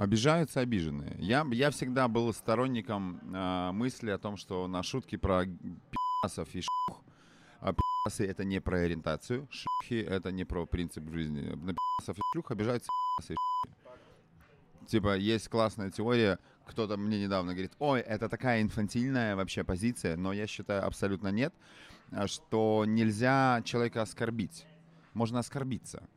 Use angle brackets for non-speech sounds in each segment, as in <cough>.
Обижаются обиженные. Я, я всегда был сторонником э, мысли о том, что на шутки про пи***сов и ш***х, а пи***сы это не про ориентацию, ш***хи это не про принцип жизни. На пи***сов и шлюх обижаются пи***сы и ш***хи. Типа, есть классная теория, кто-то мне недавно говорит, ой, это такая инфантильная вообще позиция, но я считаю абсолютно нет, а что нельзя человека оскорбить. Можно оскорбиться.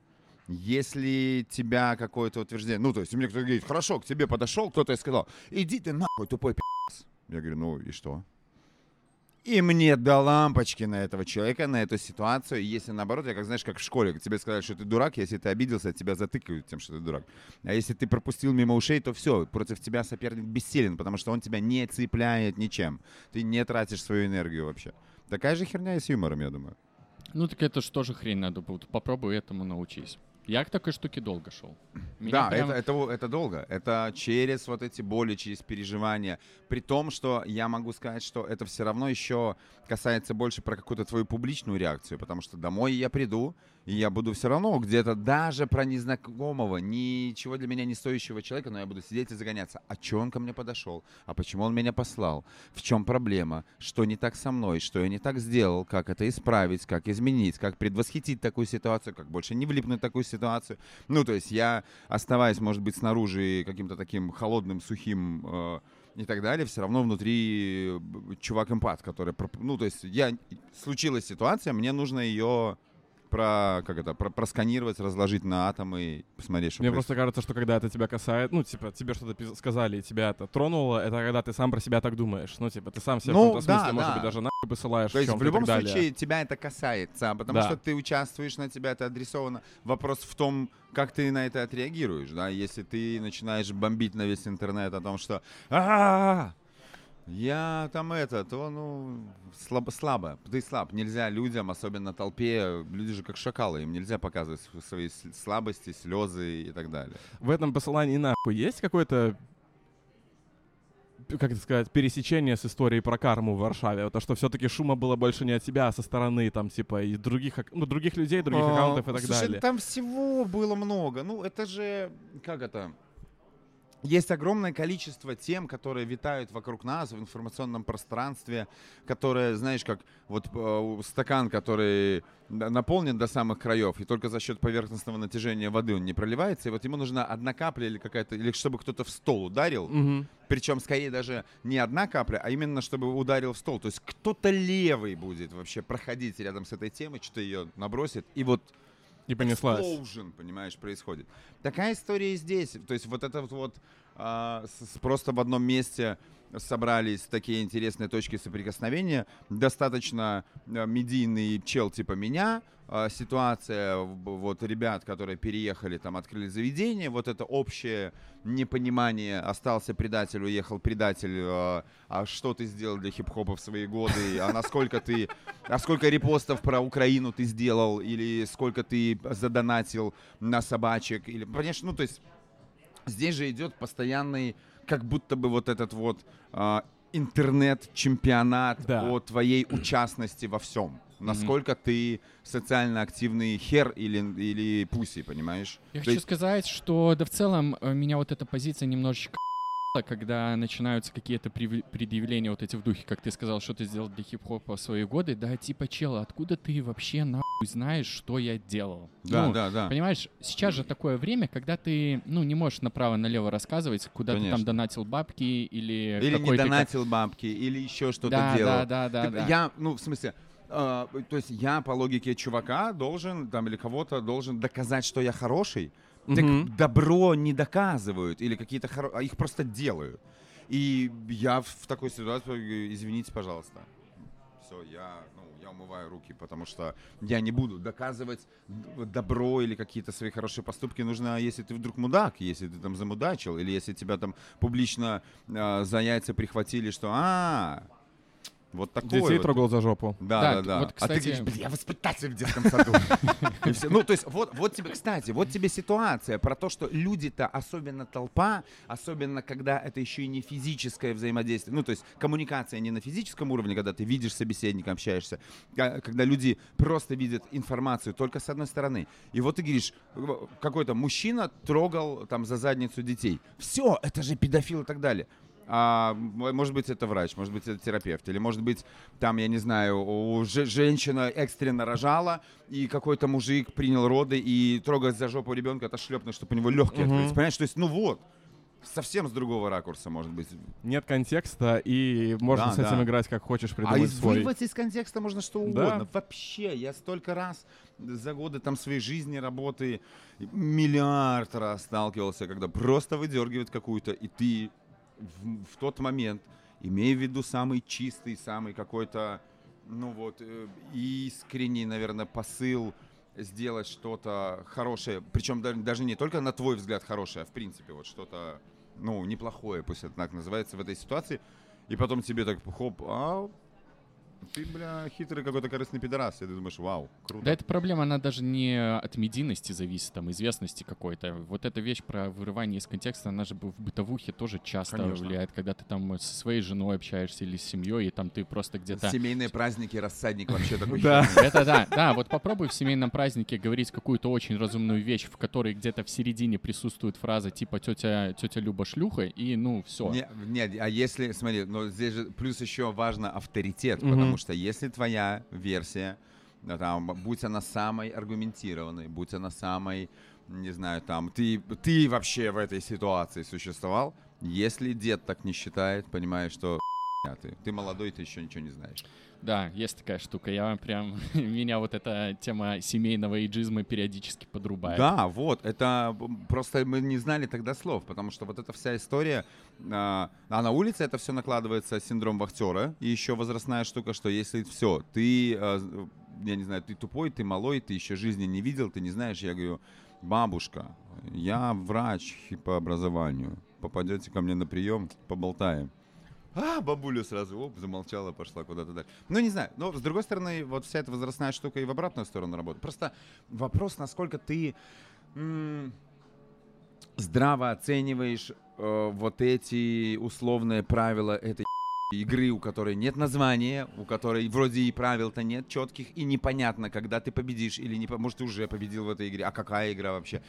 Если тебя какое-то утверждение, ну, то есть мне кто-то говорит, хорошо, к тебе подошел кто-то и сказал, иди ты нахуй, тупой пи***ц. Я говорю, ну и что? И мне до лампочки на этого человека, на эту ситуацию. Если наоборот, я как знаешь, как в школе, тебе сказали, что ты дурак, если ты обиделся, тебя затыкают тем, что ты дурак. А если ты пропустил мимо ушей, то все, против тебя соперник бессилен, потому что он тебя не цепляет ничем. Ты не тратишь свою энергию вообще. Такая же херня и с юмором, я думаю. Ну так это же тоже хрень надо будет. Попробуй этому научись. Я к такой штуке долго шел. Меня да, прям- это, это, это долго. Это через вот эти боли, через переживания. При том, что я могу сказать, что это все равно еще касается больше про какую-то твою публичную реакцию, потому что домой я приду, и я буду все равно где-то даже про незнакомого, ничего для меня не стоящего человека, но я буду сидеть и загоняться. А че он ко мне подошел? А почему он меня послал? В чем проблема? Что не так со мной? Что я не так сделал? Как это исправить? Как изменить? Как предвосхитить такую ситуацию? Как больше не влипнуть в такую ситуацию? Ну, то есть я, оставаясь, может быть, снаружи каким-то таким холодным, сухим э, и так далее, все равно внутри э, чувак-эмпат, который... Ну, то есть я... Случилась ситуация, мне нужно ее про, как это, про, просканировать, разложить на атомы и посмотреть, что Мне происходит. просто кажется, что когда это тебя касается, ну, типа, тебе что-то сказали, и тебя это тронуло, это когда ты сам про себя так думаешь. Ну, типа, ты сам себе Ну, в каком-то смысле, да, может да. быть, даже нахуй посылаешь То есть в и любом далее. случае тебя это касается, потому Да. что ты участвуешь, на тебя это адресовано. Вопрос в том, как ты на это отреагируешь, да, если ты начинаешь бомбить на весь интернет о том, что «А, я там это, то, ну, слабо, слабо, ты слаб. Нельзя людям, особенно толпе, люди же как шакалы, им нельзя показывать св- свои слабости, слезы и так далее. В этом посылании нахуй есть какое-то как это сказать, пересечение с историей про карму в Варшаве. То, что все-таки шума было больше не от тебя, а со стороны, там, типа, и других, ну, других людей, других А, аккаунтов и так слушай, далее. там всего было много. Ну, это же, как это? Есть огромное количество тем, которые витают вокруг нас в информационном пространстве, которые, знаешь, как вот э, стакан, который наполнен до самых краев, и только за счет поверхностного натяжения воды он не проливается, и вот ему нужна одна капля или какая-то, или чтобы кто-то в стол ударил, Мгм. причем скорее даже не одна капля, а именно чтобы ударил в стол. То есть кто-то левый будет вообще проходить рядом с этой темой, что-то ее набросит, и вот И понеслась. explosion, понимаешь, происходит. Такая история и здесь. То есть вот это вот, вот а, с- просто в одном месте собрались такие интересные точки соприкосновения. Достаточно а, медийный чел типа меня. а, ситуация вот ребят, которые переехали, там открыли заведение. Вот это общее непонимание. Остался предатель, уехал предатель. а, а что ты сделал для хип-хопа в свои годы? А насколько ты... А сколько репостов про Украину ты сделал? Или сколько ты задонатил на собачек? Или, понимаешь, ну, то есть здесь же идет постоянный, как будто бы вот этот вот а, интернет-чемпионат Да. о твоей участности во всем. Насколько ты социально активный хер или, или пуси, понимаешь? Я То хочу есть- сказать, что да в целом э, меня вот эта позиция немножечко когда начинаются какие-то предъявления вот эти в духе, как ты сказал, что ты сделал для хип-хопа в свои годы, да, типа, чел, откуда ты вообще нахуй знаешь, что я делал? Да, Ну, да, да. Понимаешь, сейчас же такое время, когда ты, ну, не можешь направо-налево рассказывать, куда ты Конечно. там донатил бабки или... Или не ты донатил бабки, или еще что-то Да, делал. да, да, да, Ты- да. Я, ну, в смысле, э, то есть я по логике чувака должен, там, или кого-то должен доказать, что я хороший. Так добро не доказывают, или какие-то хоро... а их просто делают. И я в, такой ситуации, говорю, извините, пожалуйста. Все, я, ну, я умываю руки, потому что я не буду доказывать добро или какие-то свои хорошие поступки. Нужно, если ты вдруг мудак, если ты там замудачил, или если тебя там публично э, за яйца прихватили, что а, Вот такое Детей вот. трогал за жопу. Да, Да, да, да. вот, А ты кстати- говоришь, блин, я воспитатель в детском <laughs> саду. Ну, то есть, вот, вот тебе, кстати, вот тебе ситуация про то, что люди-то, особенно толпа, особенно когда это еще и не физическое взаимодействие, ну, то есть коммуникация не на физическом уровне, когда ты видишь собеседника, общаешься, а когда люди просто видят информацию только с одной стороны. И вот ты говоришь, какой-то мужчина трогал там за задницу детей. Все, это же педофил и так далее. А, может быть, это врач, может быть, это терапевт, или может быть, там, я не знаю, у же- женщина экстренно рожала, и какой-то мужик принял роды и трогает за жопу ребенка, это шлепнуть, чтобы у него легкие Мгм. открылись. Понимаешь, то есть, ну вот, совсем с другого ракурса, может быть. Нет контекста, и можно Да, с этим да. играть как хочешь, А придумать из- свой. вырвать из контекста можно что Да. угодно. Вообще, я столько раз за годы там своей жизни, работы, миллиард раз сталкивался, когда просто выдергивают какую-то, и ты в, в тот момент, имея в виду самый чистый, самый какой-то, ну вот, э, искренний, наверное, посыл сделать что-то хорошее, причем да- даже не только на твой взгляд хорошее, а в принципе вот что-то, ну, неплохое, пусть это так называется в этой ситуации, и потом тебе так хоп, а ты, бля, хитрый какой-то корыстный пидорас, и ты думаешь, вау, круто. Да, эта проблема, она даже не от медийности зависит, там, известности какой-то. Вот эта вещь про вырывание из контекста, она же в бытовухе тоже часто Конечно. влияет, когда ты там со своей женой общаешься или с семьей, и там ты просто где-то... Семейные праздники, рассадник вообще такой. Да. Это да, да, вот попробуй в семейном празднике говорить какую-то очень разумную вещь, в которой где-то в середине присутствует фраза типа тетя, тетя Люба шлюха, и ну все. Не- нет, а если, смотри, но здесь же плюс еще важно авторитет, Мгм. Потому что если твоя версия, да, там, будь она самой аргументированной, будь она самой, не знаю, там, ты, ты вообще в этой ситуации существовал, если дед так не считает, понимаешь, что <laughs> ты, ты молодой, ты еще ничего не знаешь. Да, есть такая штука. Я прям <laughs> меня вот эта тема семейного эйджизма периодически подрубает. Да, вот, это просто мы не знали тогда слов, потому что вот эта вся история, а, а на улице это все накладывается синдром вахтера, и еще возрастная штука, что если все, ты, а, я не знаю, ты тупой, ты малой, ты еще жизни не видел, ты не знаешь, я говорю, бабушка, я врач по образованию, попадете ко мне на прием, поболтаем. А, бабуля сразу, оп, замолчала, пошла куда-то дальше. Ну, не знаю, но с другой стороны, вот вся эта возрастная штука и в обратную сторону работает. Просто вопрос, насколько ты здраво оцениваешь э, вот эти условные правила этой игры, у которой нет названия, у которой вроде и правил-то нет четких, и непонятно, когда ты победишь или не, может, ты уже победил в этой игре, а какая игра вообще.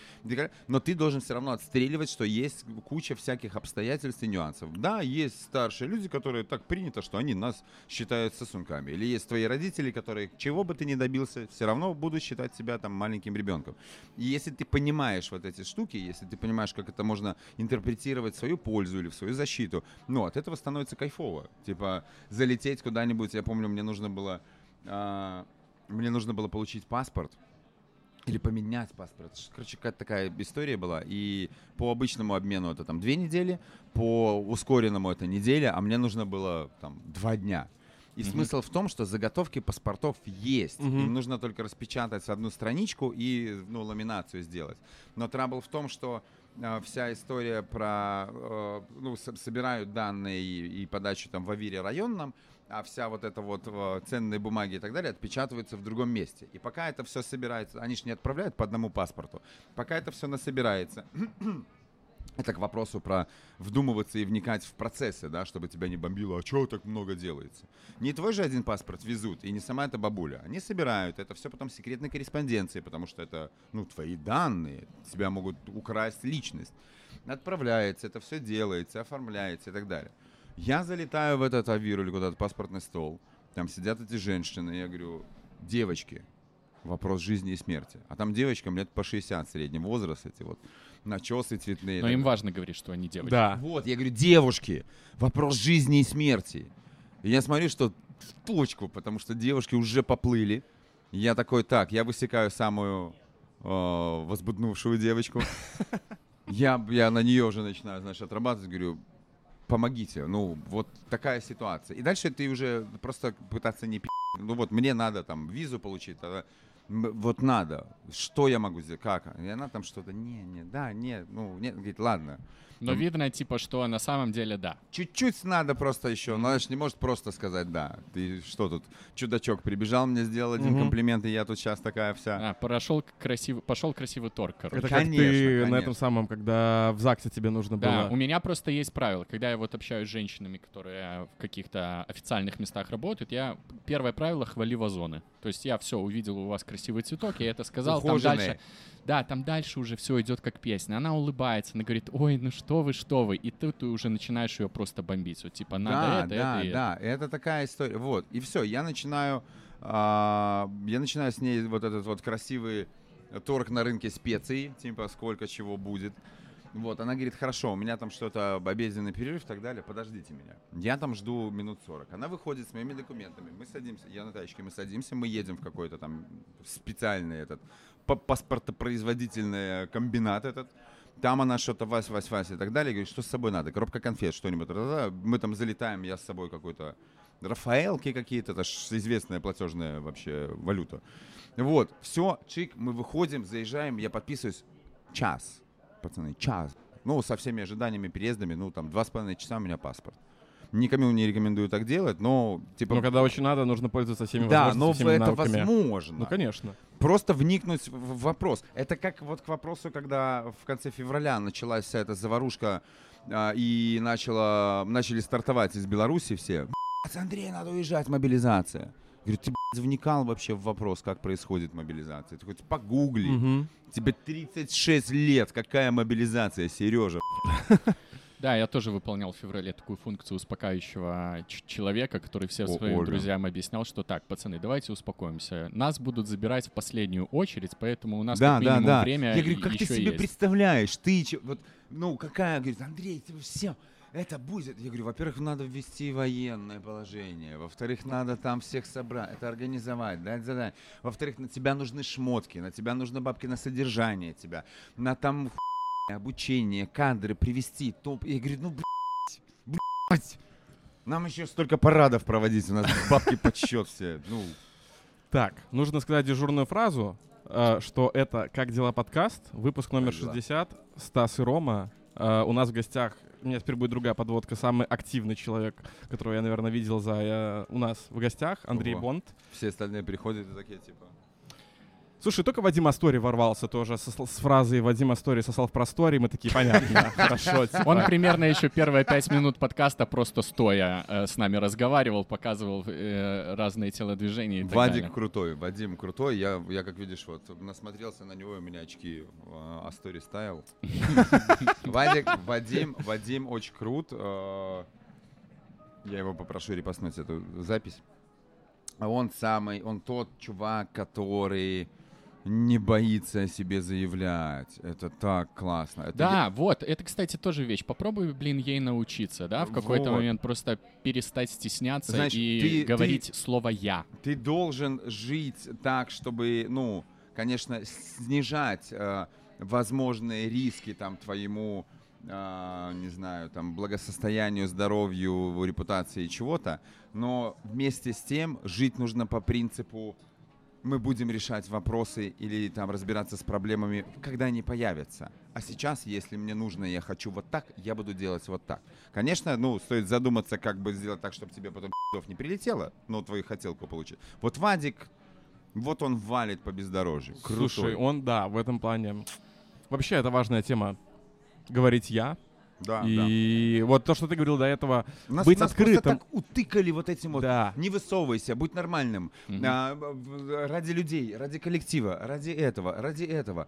Но ты должен все равно отстреливать, что есть куча всяких обстоятельств и нюансов. Да, есть старшие люди, которые так принято, что они нас считают сосунками. Или есть твои родители, которые, чего бы ты ни добился, все равно будут считать себя там маленьким ребенком. И если ты понимаешь вот эти штуки, если ты понимаешь, как это можно интерпретировать в свою пользу или в свою защиту, ну, от этого становится кайфово. Типа, залететь куда-нибудь, я помню, мне нужно было, а, мне нужно было получить паспорт, или поменять паспорт. Короче, какая-то такая история была. И по обычному обмену это там две недели, по ускоренному это неделя, а мне нужно было там два дня. И Мгм. смысл в том, что заготовки паспортов есть. Мгм. Им нужно только распечатать одну страничку и ну, ламинацию сделать. Но трабл в том, что вся история про... э, ну, со- собирают данные и, и подачу там в Авире районном, а вся вот эта вот э, ценные бумаги и так далее отпечатываются в другом месте. И пока это все собирается, они же не отправляют по одному паспорту, пока это все насобирается, это к вопросу про вдумываться и вникать в процессы, да, чтобы тебя не бомбило, а чего так много делается? Не твой же один паспорт везут, и не сама эта бабуля. Они собирают, это все потом секретной корреспонденции, потому что это, ну, твои данные, тебя могут украсть личность. Отправляется, это все делается, оформляется и так далее. Я залетаю в этот авир или куда-то паспортный стол, там сидят эти женщины, и я говорю, девочки, вопрос жизни и смерти. А там девочкам лет по 60 среднего возраста, эти вот начесы цветные. Но им важно говорить, что они девочки. Да. Вот, я говорю, девушки, вопрос жизни и смерти. И я смотрю, что в точку, потому что девушки уже поплыли. Я такой, так, я высекаю самую э, возбуднувшую девочку. <laughs> Я, я на нее уже начинаю, знаешь, отрабатывать, говорю, помогите, ну, вот такая ситуация. И дальше ты уже просто пытаться не пи***. Ну вот, мне надо там визу получить, тогда Вот надо. Что я могу сделать? Как? И она там что-то, не, не, да, не, ну, нет, говорит, ладно. Но Там- видно, типа, что на самом деле да. Чуть-чуть надо просто еще, но она же не может просто сказать «да». Ты что тут, чудачок прибежал мне сделал один Мгм. комплимент, и я тут сейчас такая вся. А, прошел красивый, пошел красивый торг, короче. Это как Конечно, ты на конечно. этом самом, когда в ЗАГСе тебе нужно Да, было... у меня просто есть правило. Когда я вот общаюсь с женщинами, которые в каких-то официальных местах работают, я первое правило хвали вазоны. То есть я все увидел у вас красивый цветок, я это сказал, там Ухоженные. дальше. Да, там дальше уже все идет как песня. Она улыбается, она говорит, ой, ну что вы, что вы. И ты, ты уже начинаешь ее просто бомбить. Вот типа надо да, это, да, это и это. да, это такая история. Вот, и все, я начинаю, а, я начинаю с ней вот этот вот красивый торг на рынке специй, типа сколько чего будет. Вот, она говорит, хорошо, у меня там что-то, обеденный перерыв и так далее, подождите меня. Я там жду минут 40. Она выходит с моими документами, мы садимся, я на тачке, мы садимся, мы едем в какой-то там специальный этот па- паспортопроизводительный комбинат этот. Там она что-то Вась, Вась, Вась и так далее. Говорит, что с собой надо? Коробка конфет, что-нибудь. Мы там залетаем, я с собой какой-то Рафаэлки какие-то, это ж известная платежная вообще валюта. Вот, все, чик, мы выходим, заезжаем, я подписываюсь. Час, пацаны, час. Ну, со всеми ожиданиями, переездами, ну, там, два с половиной часа у меня паспорт. Никому не рекомендую так делать, но, типа... Но когда очень надо, нужно пользоваться всеми да, но всеми это навыками. возможно Ну, конечно. просто вникнуть в вопрос. Это как вот к вопросу, когда в конце февраля началась вся эта заварушка а, и начала, начали стартовать из Беларуси все. «Блядь, Андрей, надо уезжать, мобилизация. Говорю, ты вникал вообще в вопрос, как происходит мобилизация? Ты хоть погугли. Мгм. Тебе 36 лет, какая мобилизация, Сережа? <laughs> Да, я тоже выполнял в феврале такую функцию успокаивающего ч- человека, который всем О, своим Ольга. друзьям объяснял, что так, пацаны, давайте успокоимся. Нас будут забирать в последнюю очередь, поэтому у нас да, как да, минимум да. время Я говорю, как ты себе есть. представляешь? Ты, вот, ну, какая, говорит, Андрей, ты все, это будет. Я говорю, во-первых, надо ввести военное положение. Во-вторых, надо там всех собрать, это организовать, дать задание. Во-вторых, на тебя нужны шмотки, на тебя нужны бабки на содержание тебя, на там обучение, кадры привести. Топ. Я говорю, ну, блядь, блядь. Нам еще столько парадов проводить, у нас бабки подсчет все. Ну, Так, нужно сказать дежурную фразу, э, что это «Как дела подкаст», выпуск номер Как дела? 60, Стас и Рома. Э, У нас в гостях, у меня теперь будет другая подводка, самый активный человек, которого я, наверное, видел за э, у нас в гостях, Андрей Ого. Бонд. все остальные приходят и такие, типа... Слушай, только Вадим Астори ворвался тоже со- с фразой «Вадим Астори сосал в просторе», мы такие, понятно, <laughs> хорошо. типа. Он примерно еще первые пять минут подкаста просто стоя э, с нами разговаривал, показывал э, разные телодвижения и так Вадик крутой, Вадим крутой. Я, я, как видишь, вот насмотрелся на него, и у меня очки а, Астори ставил. <laughs> Вадик, Вадим, Вадим очень крут. э, Я его попрошу репостнуть эту запись. А Он самый, он тот чувак, который не боится о себе заявлять. Это так классно. Это Да, вот, это, кстати, тоже вещь. Попробуй, блин, ей научиться, да, в какой-то Вот. момент просто перестать стесняться Значит, и ты- говорить слово «я». ты должен жить так, чтобы, ну, конечно, снижать э, возможные риски там твоему, э, не знаю, там благосостоянию, здоровью, репутации чего-то, но вместе с тем жить нужно по принципу мы будем решать вопросы или там разбираться с проблемами, когда они появятся. А сейчас, если мне нужно, я хочу вот так, я буду делать вот так. Конечно, ну, стоит задуматься, как бы сделать так, чтобы тебе потом не прилетело, но твою хотелку получить. Вот Вадик, вот он валит по бездорожью. Крутой. Слушай, он, да, в этом плане... Вообще, это важная тема. Говорить «я». Да, да. И вот то, что ты говорил до этого, Нас, быть нас открытым. так утыкали вот этим вот. да. Не высовывайся, будь нормальным. Мгм. А, ради людей, ради коллектива, ради этого, ради этого.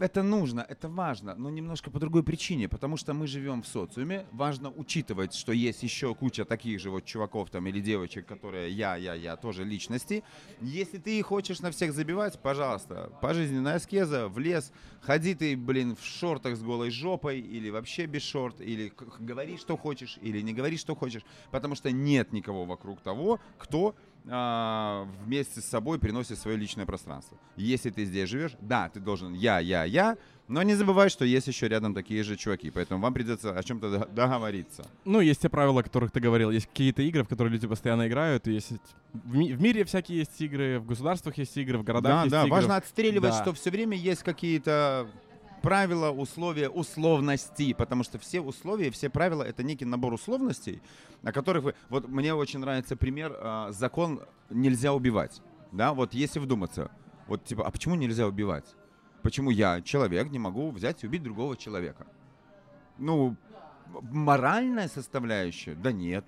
Это нужно, это важно, но немножко по другой причине, потому что мы живем в социуме. Важно учитывать, что есть еще куча таких же вот чуваков там или девочек, которые я, я, я, тоже личности. Если ты хочешь на всех забивать, пожалуйста, пожизненная аскеза, в лес, ходи ты, блин, в шортах с голой жопой или вообще без шортов. Шорт, или говори, что хочешь, или не говори, что хочешь, потому что нет никого вокруг того, кто а, вместе с собой приносит свое личное пространство. Если ты здесь живешь, да, ты должен я, я, я, но не забывай, что есть еще рядом такие же чуваки, поэтому вам придется о чем-то дог- договориться. Ну, есть те правила, о которых ты говорил. Есть какие-то игры, в которые люди постоянно играют. Есть... В, ми- в мире всякие есть игры, в государствах есть игры, в городах Да, есть да, игры. важно отстреливать, Да. что все время есть какие-то правила, условия, условности, потому что все условия, все правила — это некий набор условностей, о которых вы... Вот мне очень нравится пример, а, закон «нельзя убивать». Да, вот если вдуматься, вот типа, а почему нельзя убивать? Почему я, человек, не могу взять и убить другого человека? Ну, моральная составляющая? Да нет.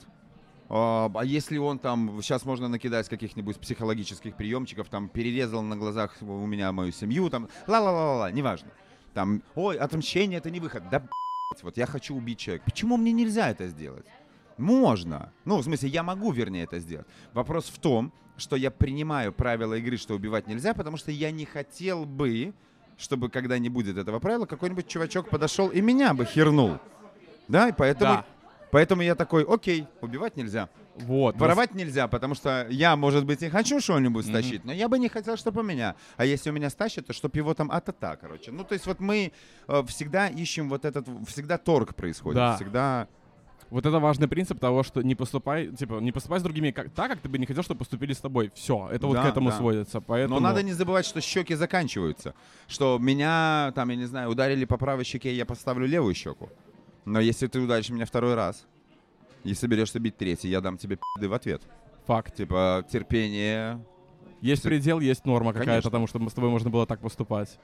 А а если он там, сейчас можно накидать каких-нибудь психологических приемчиков, там перерезал на глазах у меня мою семью, там ла-ла-ла-ла, неважно. Там, ой, отмщение это не выход. Да, вот я хочу убить человека. Почему мне нельзя это сделать? Можно. Ну, в смысле, я могу, вернее, это сделать. Вопрос в том, что я принимаю правила игры, что убивать нельзя, потому что я не хотел бы, чтобы когда не будет этого правила, какой-нибудь чувачок подошел и меня бы хернул. Да, и поэтому, Да. поэтому я такой, окей, убивать нельзя. Вот. Воровать нельзя, потому что я, может быть, и хочу что-нибудь стащить, но я бы не хотел, чтобы у меня. А если у меня стащат, то чтобы его там а-та-та, короче. Ну, то есть вот мы э, всегда ищем вот этот, всегда торг происходит, Да. всегда... Вот это важный принцип того, что не поступай, типа, не поступай с другими как, так, как ты бы не хотел, чтобы поступили с тобой. Все, это вот Да, к этому да. сводится. Поэтому... Но надо не забывать, что щеки заканчиваются. Что меня, там, я не знаю, ударили по правой щеке, я поставлю левую щеку. Но если ты ударишь меня второй раз и соберешься бить третий, я дам тебе пизды в ответ. Факт. Типа, терпение, Есть Ты- предел, есть норма какая-то Конечно. тому, чтобы с тобой можно было так поступать.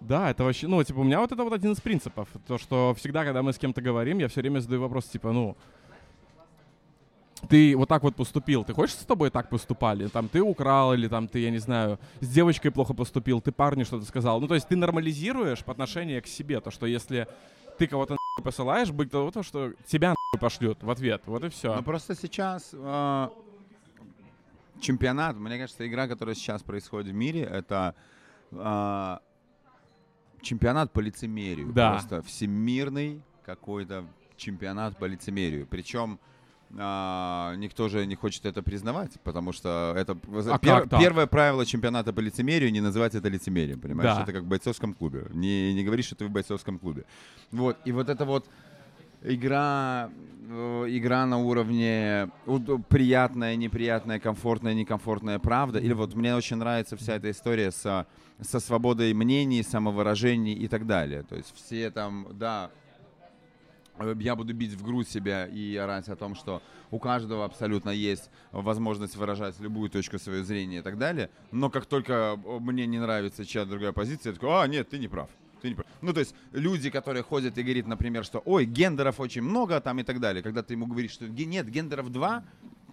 Да, это вообще, ну, типа, у меня вот это вот один из принципов. То, что всегда, когда мы с кем-то говорим, я все время задаю вопрос, типа, ну, ты вот так вот поступил, ты хочешь, с тобой так поступали? Там, ты украл, или там, ты, я не знаю, с девочкой плохо поступил, ты парню что-то сказал. Ну, то есть ты нормализируешь по отношению к себе, то, что если ты кого-то посылаешь, быть того, то, что тебя пошлют в ответ. Вот и все. Ну просто сейчас э, чемпионат, мне кажется, игра, которая сейчас происходит в мире, это э, чемпионат по лицемерию. Да. Просто всемирный какой-то чемпионат по лицемерию. Причем а, никто же не хочет это признавать, потому что это А пер- первое правило чемпионата по лицемерию не называть это лицемерием, понимаешь? Да. Это как в бойцовском клубе. Не, не говоришь, что ты в бойцовском клубе. Вот, и вот это вот игра, э, игра на уровне приятная, неприятная, комфортная, некомфортная правда. Или вот мне очень нравится вся эта история со, со свободой мнений, самовыражений и так далее. То есть все там, да, я буду бить в грудь себя и орать о том, что у каждого абсолютно есть возможность выражать любую точку своего зрения и так далее. Но как только э, мне не нравится чья другая позиция, я такой, а, нет, ты не прав. Ты не прав. Ну, то есть люди, которые ходят и говорят, например, что, ой, гендеров очень много там и так далее. Когда ты ему говоришь, что нет, гендеров два,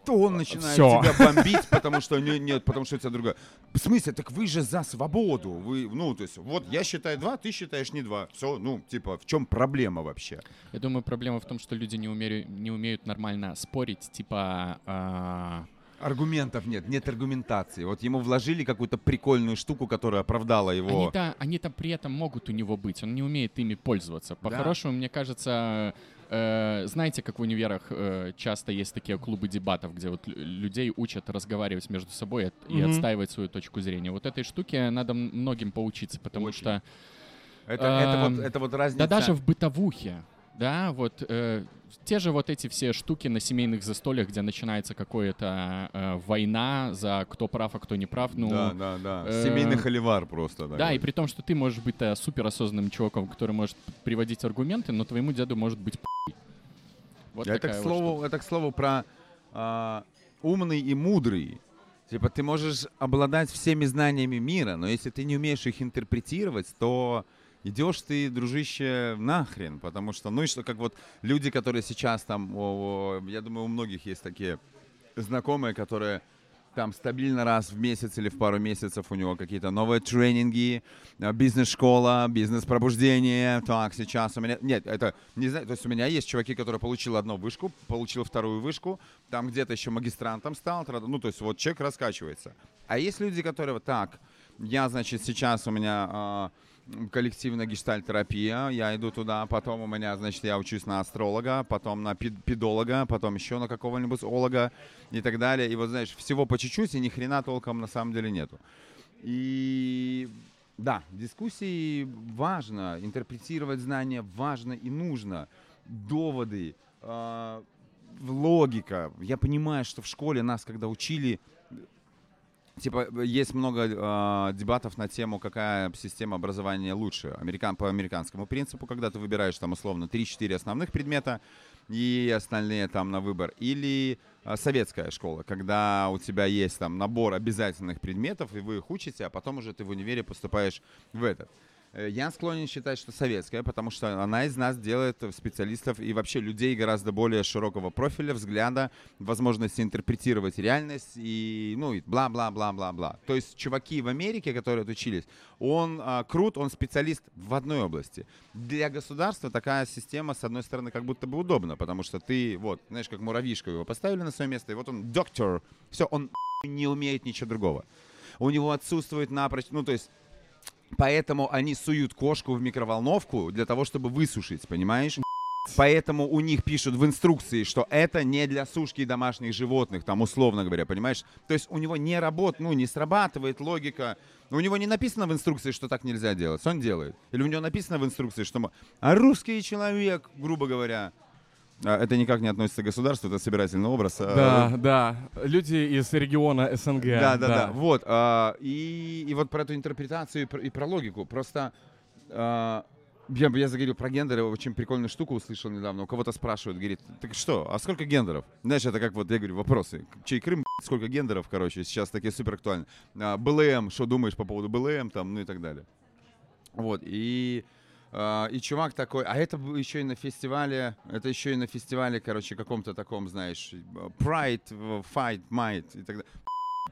то он начинает Всё. тебя бомбить, потому что нет, нет, потому что у тебя другая. В смысле, так вы же за свободу. Вы, ну, то есть, вот я считаю два, ты считаешь не два. Все, ну, типа, в чем проблема вообще? Я думаю, проблема в том, что люди не, умею- не умеют нормально спорить, типа... а, Аргументов нет, нет аргументации. Вот ему вложили какую-то прикольную штуку, которая оправдала его. Они-то, они-то при этом могут у него быть, он не умеет ими пользоваться. По-хорошему, мне кажется, знаете, как в универах э, часто есть такие клубы дебатов, где вот лю- людей учат разговаривать между собой и Мгм. отстаивать свою точку зрения. Вот этой штуке надо многим поучиться, потому Очень. что... Это, это, вот, Эм, это вот разница. Да даже в бытовухе, да, вот э, те же вот эти все штуки на семейных застольях, где начинается какая-то э, война за кто прав, а кто не прав, ну... да, да, да. э, Семейный холивар просто. Да, такой. и при том, что ты можешь быть э, суперосознанным чуваком, который может приводить аргументы, но твоему деду может быть. Вот это, к такая вот слову, это, к слову, про а, умный и мудрый. Типа, ты можешь обладать всеми знаниями мира, но если ты не умеешь их интерпретировать, то идешь ты, дружище, нахрен. Потому что, ну и что, как вот люди, которые сейчас там, о, о, я думаю, у многих есть такие знакомые, которые там стабильно раз в месяц или в пару месяцев у него какие-то новые тренинги, э, бизнес-школа, бизнес-пробуждение. Так, сейчас у меня... Нет, это не знаю, то есть у меня есть чуваки, которые получил одну вышку, получил вторую вышку, там где-то еще магистрантом стал, ну, то есть вот человек раскачивается. А есть люди, которые вот так, я, значит, сейчас у меня а, коллективная гештальтерапия, я иду туда, потом у меня, значит, я учусь на астролога, потом на пед- педолога, потом еще на какого-нибудь олога и так далее. И вот, знаешь, всего по чуть-чуть, и ни хрена толком на самом деле нету. И да, дискуссии важно, интерпретировать знания важно и нужно. Доводы, э, логика. Я понимаю, что в школе нас, когда учили, Типа, есть много э, дебатов на тему, какая система образования лучше. Американ, по американскому принципу, когда ты выбираешь там условно 3-4 основных предмета и остальные там на выбор. Или э, советская школа, когда у тебя есть там набор обязательных предметов, и вы их учите, а потом уже ты в универе поступаешь в этот. Э, Я склонен считать, что советская, потому что она из нас делает специалистов и вообще людей гораздо более широкого профиля, взгляда, возможности интерпретировать реальность и, ну, и бла-бла-бла-бла-бла. То есть чуваки в Америке, которые отучились, он а, крут, он специалист в одной области. Для государства такая система, с одной стороны, как будто бы удобна, потому что ты, вот, знаешь, как муравьишку его поставили на свое место, и вот он доктор, все, он не умеет ничего другого. У него отсутствует напрочь, ну, то есть Поэтому они суют кошку в микроволновку для того, чтобы высушить, понимаешь? Поэтому у них пишут в инструкции, что это не для сушки домашних животных, там условно говоря, понимаешь? То есть у него не работает, ну, не срабатывает логика. У него не написано в инструкции, что так нельзя делать. Он делает. Или у него написано в инструкции, что... А русский человек, грубо говоря... а, Это никак не относится к государству, это собирательный образ. а, Да, да. Люди из региона СНГ. да, да, да. Вот. а, и, и вот про эту интерпретацию и про, и про логику. Просто я, я заговорил про гендеры, очень прикольную штуку услышал недавно. У кого-то спрашивают, говорит, так что, а сколько гендеров? Знаешь, это как вот, я говорю, вопросы. Чей Крым, сколько гендеров, короче, сейчас такие супер актуальны. А, БЛМ, что думаешь по поводу БЛМ, там, ну и так далее. Вот, и, и чувак такой, а это был еще и на фестивале, это еще и на фестивале, короче, каком-то таком, знаешь, Pride, Fight, Might и так далее.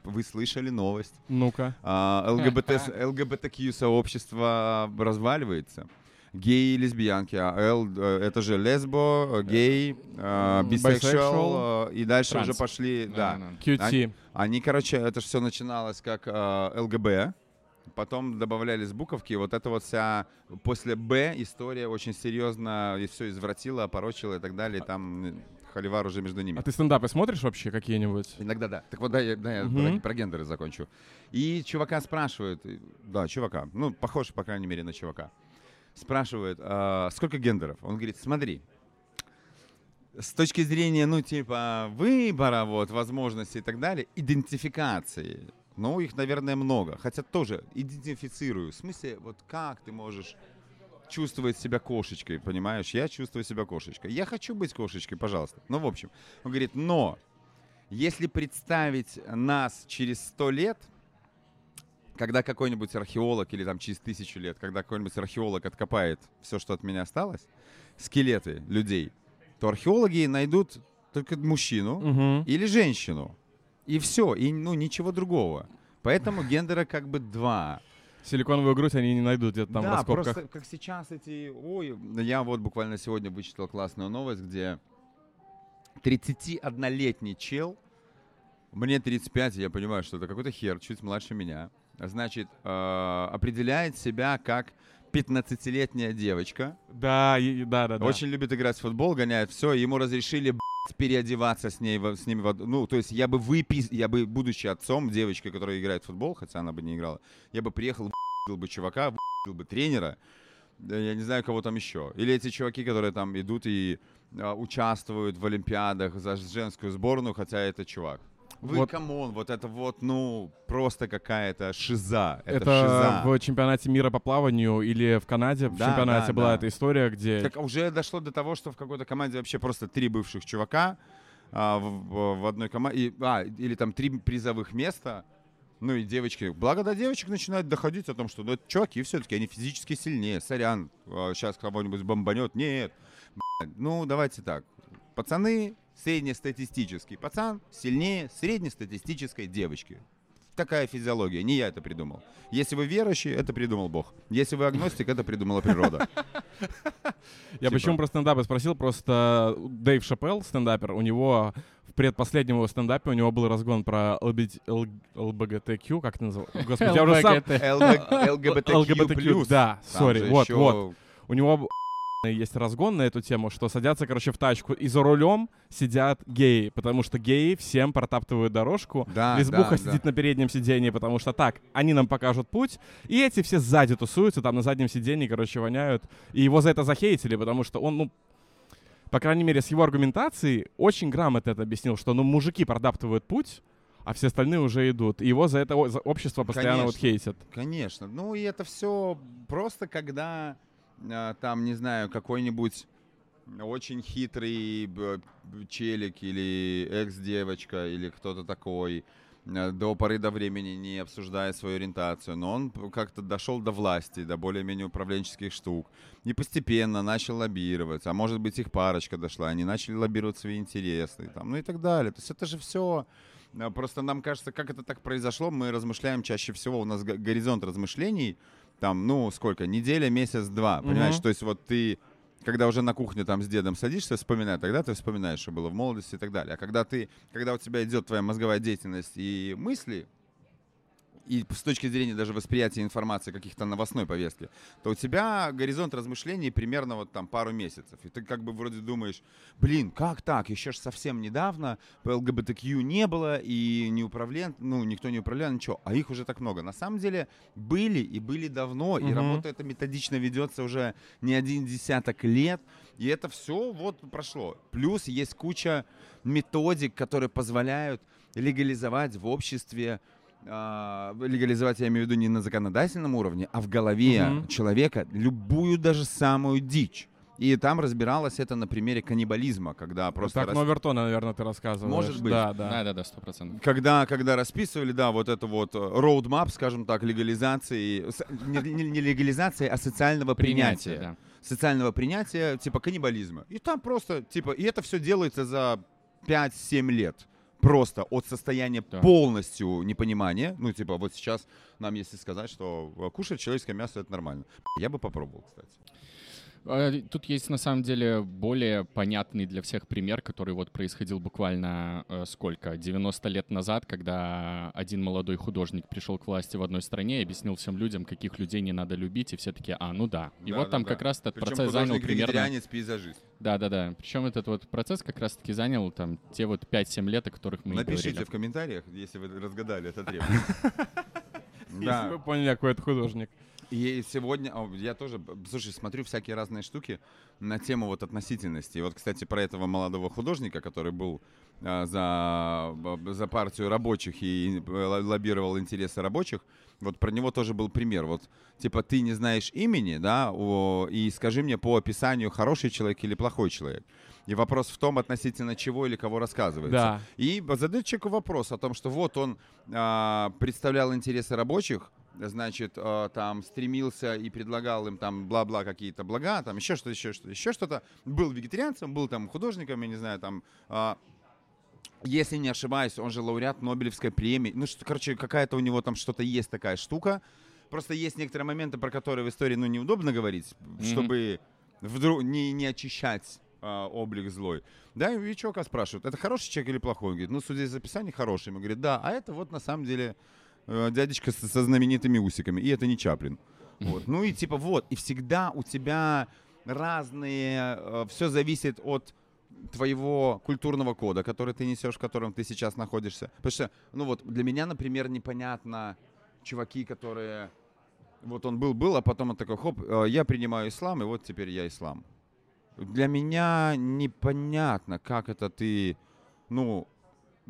Вы слышали новость? Ну-ка. А, ЛГБТ, ЛГБТК сообщество разваливается. Геи и лесбиянки, а Л э, это же лесбо, гей, э, бисексуал, э, и дальше уже Транс. пошли, да. QT. Они, короче, это все начиналось как э, ЛГБ, потом добавлялись буковки, и вот это вот вся после Б история очень серьезно и все извратила, опорочила и так далее, там э, холивар уже между ними. А ты стендапы смотришь вообще какие-нибудь? Иногда да. Так вот, да, я, да, я Мгм. про, про гендеры закончу. И чувака спрашивают, и- да, чувака, ну, похож, по крайней мере, на чувака. Спрашивают, «А, сколько гендеров? Он говорит, смотри, с точки зрения, ну, типа, выбора, вот, возможностей и так далее, идентификации, ну, их, наверное, много. Хотя тоже идентифицирую. В смысле, вот как ты можешь чувствовать себя кошечкой, понимаешь? Я чувствую себя кошечкой. Я хочу быть кошечкой, пожалуйста. Ну, в общем, он говорит, но если представить нас через сто лет, когда какой-нибудь археолог, или там через тысячу лет, когда какой-нибудь археолог откопает все, что от меня осталось, скелеты людей, то археологи найдут только мужчину Мгм. или женщину. И все, и ну ничего другого. Поэтому гендера как бы два. Силиконовую грудь они не найдут где-то там в да, раскопках. просто как сейчас эти... Ой, я вот буквально сегодня вычитал классную новость, где 31-летний чел, мне 35, я понимаю, что это какой-то хер, чуть младше меня, значит, э, определяет себя как 15-летняя девочка, Да, и- да, да, да. очень любит играть в футбол, гоняет все, ему разрешили переодеваться с ней, с ними, ну, то есть я бы выпис, я бы, будучи отцом девочки, которая играет в футбол, хотя она бы не играла, я бы приехал, был бы чувака, был бы тренера, я не знаю, кого там еще. Или эти чуваки, которые там идут и а, участвуют в Олимпиадах за женскую сборную, хотя это чувак. Вы, Вот. come on, вот это вот, ну, просто какая-то шиза. Это, Это шиза. в чемпионате мира по плаванию или в Канаде в Да, чемпионате да, была да. эта история, где... Так уже дошло до того, что в какой-то команде вообще просто три бывших чувака а, в, в- в одной команде, а, или там три призовых места, ну и девочки. Благо до девочек начинают доходить о том, что ну, это чуваки все-таки, они физически сильнее. Сорян, сейчас кого-нибудь бомбанет. Нет. Ну, давайте так. Пацаны среднестатистический пацан сильнее среднестатистической девочки. Такая физиология, не я это придумал. Если вы верующий, это придумал Бог. Если вы агностик, это придумала природа. <laughs> Я Типа- почему про стендапы спросил, просто Дэйв Шапелл, стендапер, у него в предпоследнем его стендапе у него был разгон про ЛБ- Л- ЛБГТQ, как это называется? Господи, я уже сам... ЛГБТ. ЛГБТQ+. да, сори, вот, вот. У него есть разгон на эту тему, что садятся, короче, в тачку, и за рулем сидят геи, потому что геи всем протаптывают дорожку. Да, Лесбуха да, сидит да. на переднем сидении, потому что так, они нам покажут путь, и эти все сзади тусуются, там на заднем сидении, короче, воняют. И его за это захейтили, потому что он, ну, по крайней мере, с его аргументацией очень грамотно это объяснил, что, ну, мужики протаптывают путь, а все остальные уже идут. И его за это общество постоянно вот Конечно. хейтит. Конечно. Ну и это все просто когда там, не знаю, какой-нибудь очень хитрый челик или экс-девочка или кто-то такой а, до поры до времени не обсуждая свою ориентацию, но он как-то дошел до власти, до более-менее управленческих штук. И постепенно начал лоббировать, а может быть их парочка дошла, они начали лоббировать свои интересы, там, ну и так далее. То есть это же все Просто нам кажется, как это так произошло, мы размышляем чаще всего, у нас го- горизонт размышлений, там, ну, сколько, неделя, месяц, два, понимаешь? То есть вот ты, когда уже на кухне там с дедом садишься, вспоминай, тогда ты вспоминаешь, что было в молодости и так далее. А когда ты, когда у тебя идет твоя мозговая деятельность и мысли, и с точки зрения даже восприятия информации каких-то новостной повестки, то у тебя горизонт размышлений примерно вот там пару месяцев. И ты как бы вроде думаешь, блин, как так? Еще ж совсем недавно по ЛГБТК не было, и не управлян, ну, никто не управлял, ничего. А их уже так много. На самом деле были и были давно, и Мгм. работа эта методично ведется уже не один десяток лет. И это все вот прошло. Плюс есть куча методик, которые позволяют легализовать в обществе легализовать, я имею в виду, не на законодательном уровне, а в голове Мгм. человека любую даже самую дичь. И там разбиралось это на примере каннибализма, когда просто... так рас- Новертона, наверное, ты рассказываешь. Может быть. Да, да. Да-да-да, сто процентов. Когда, когда расписывали, да, вот это вот э, roadmap, скажем так, легализации, не, не- не легализации, а социального принятия. Да. Социального принятия, типа каннибализма. И там просто, типа, и это все делается за 5-7 лет. Просто от состояния Да. полностью непонимания. Ну, типа, вот сейчас нам если сказать, что э, кушать человеческое мясо это нормально. Я бы попробовал, кстати. А, Тут есть на самом деле более понятный для всех пример, который вот происходил буквально э, сколько? 90 лет назад, когда один молодой художник пришел к власти в одной стране и объяснил всем людям, каких людей не надо любить, и все таки а, ну да. И Да, вот да, там да. как раз этот Причем процесс занял примерно... пейзажист. Да-да-да. Причем этот вот процесс как раз-таки занял там те вот 5-7 лет, о которых мы Напишите говорили. в комментариях, если вы разгадали это требование. <laughs> Если вы поняли, какой это художник. И сегодня о, я тоже, слушай, смотрю всякие разные штуки на тему вот относительности. И вот, кстати, про этого молодого художника, который был а, за, за партию рабочих и э, лоббировал интересы рабочих, вот про него тоже был пример. Вот, типа, ты не знаешь имени, да, о, и скажи мне по описанию, хороший человек или плохой человек. И вопрос в том, относительно чего или кого рассказывается. Да. И задает человеку вопрос о том, что вот он а, представлял интересы рабочих, значит, а, там стремился и предлагал им там бла-бла какие-то блага, там еще что-то, еще что-то, еще что-то. Был вегетарианцем, был там художником, я не знаю, там... а, если не ошибаюсь, он же лауреат Нобелевской премии. Ну, что, короче, какая-то у него там что-то есть такая штука. Просто есть некоторые моменты, про которые в истории, ну, неудобно говорить, чтобы вдруг не, не очищать а, облик злой. Да, и чувака спрашивают, это хороший человек или плохой? Он говорит, ну, судя из описания, хороший. Ему говорит, да, а это вот на самом деле э, дядечка со, со знаменитыми усиками, и это не Чаплин. Вот. Ну и типа вот, и всегда у тебя разные, все зависит от твоего культурного кода, который ты несешь, в котором ты сейчас находишься. Потому что, ну вот, для меня, например, непонятно чуваки, которые... Вот он был-был, а потом он такой, хоп, э, я принимаю ислам, и вот теперь я ислам. Для меня непонятно, как это ты, ну,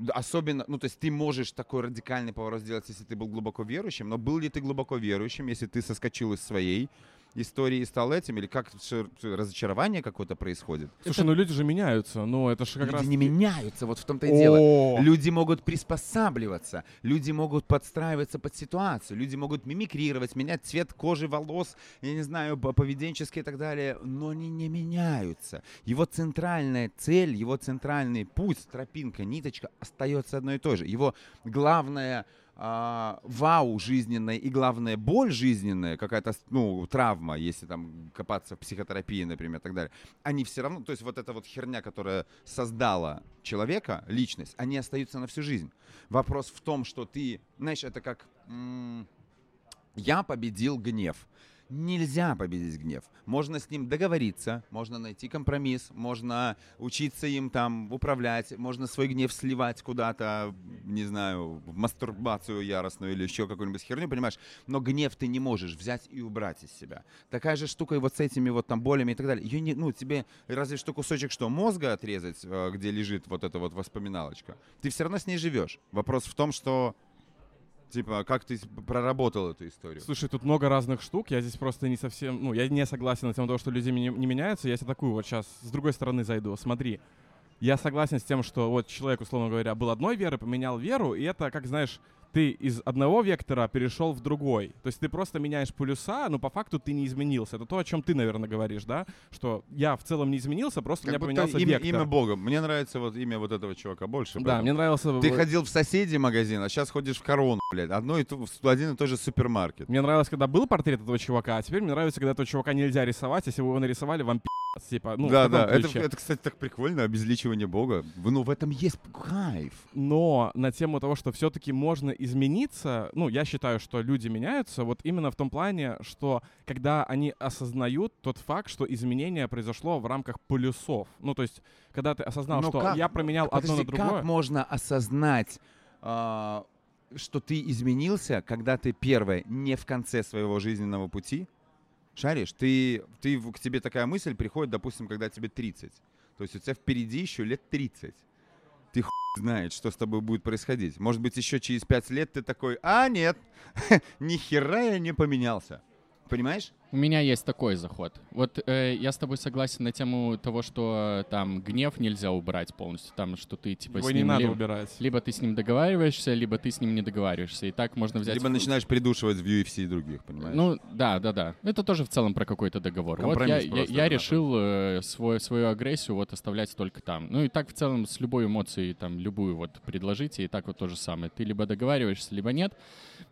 особенно, ну, то есть ты можешь такой радикальный поворот сделать, если ты был глубоко верующим, но был ли ты глубоко верующим, если ты соскочил из своей истории и стал этим, или как разочарование какое-то происходит? Слушай, ну люди же меняются. Ну, это же как Люди раз... не меняются, вот в том-то и дело. Люди могут приспосабливаться, люди могут подстраиваться под ситуацию, люди могут мимикрировать, менять цвет кожи, волос, я не знаю, по- поведенческие и так далее, но они не меняются. Его центральная цель, его центральный путь, тропинка, ниточка остается одной и той же. Его главная а, вау жизненное и, главное, боль жизненная, какая-то, ну, травма, если там копаться в психотерапии, например, и так далее, они все равно, то есть вот эта вот херня, которая создала человека, личность, они остаются на всю жизнь. Вопрос в том, что ты, знаешь, это как... м- я победил гнев. Нельзя победить гнев. Можно с ним договориться, можно найти компромисс, можно учиться им там управлять, можно свой гнев сливать куда-то, не знаю, в мастурбацию яростную или еще какую-нибудь херню, понимаешь? Но гнев ты не можешь взять и убрать из себя. Такая же штука и вот с этими вот там болями и так далее. Ее не, ну, тебе разве что кусочек что, мозга отрезать, э, где лежит вот эта вот воспоминалочка. Ты все равно с ней живешь. Вопрос в том, что Типа, как ты проработал эту историю? Слушай, тут много разных штук. Я здесь просто не совсем... Ну, я не согласен тему того, что люди не, не меняются. Я тебе такую вот сейчас с другой стороны зайду. Смотри, я согласен с тем, что вот человек, условно говоря, был одной веры, поменял веру, и это, как знаешь, ты из одного вектора перешел в другой. То есть ты просто меняешь полюса, но по факту ты не изменился. Это то, о чем ты, наверное, говоришь, да? Что я в целом не изменился, просто у меня Как поменялся имя, вектор. имя Бога. Мне нравится вот имя вот этого чувака больше. Да, поэтому. мне нравился... Ты ходил в соседи магазин, а сейчас ходишь в корону, блядь. Одно и то, один и тот же супермаркет. Мне нравилось, когда был портрет этого чувака, а теперь мне нравится, когда этого чувака нельзя рисовать, если бы его нарисовали, вам пи***ц, типа, ну, да, да. Это, ключе. это, кстати, так прикольно, обезличивание Бога. Ну, в этом есть кайф. Но на тему того, что все-таки можно измениться, ну, я считаю, что люди меняются вот именно в том плане, что когда они осознают тот факт, что изменение произошло в рамках полюсов. Ну, то есть, когда ты осознал, Но что как- я променял одно Подожди, на другое. как можно осознать, а, что ты изменился, когда ты, первое, не в конце своего жизненного пути? Шаришь? Ты, ты, к тебе такая мысль приходит, допустим, когда тебе 30. То есть у тебя впереди еще лет 30. Ты хуй знает, что с тобой будет происходить. Может быть, еще через 5 лет ты такой, а нет, <laughs> ни хера я не поменялся. Понимаешь? У меня есть такой заход. Вот э, я с тобой согласен на тему того, что э, там гнев нельзя убрать полностью, там что ты типа Его с не ним надо либо, убирать. либо ты с ним договариваешься, либо ты с ним не договариваешься. И так можно взять. Либо в- начинаешь придушивать в UFC и других, понимаешь? Ну, да, да, да. Это тоже в целом про какой-то договор. Вот я, Компромисс я, просто, я решил э, свой, свою агрессию вот оставлять только там. Ну и так в целом с любой эмоцией, там, любую вот предложите, и так вот то же самое. Ты либо договариваешься, либо нет.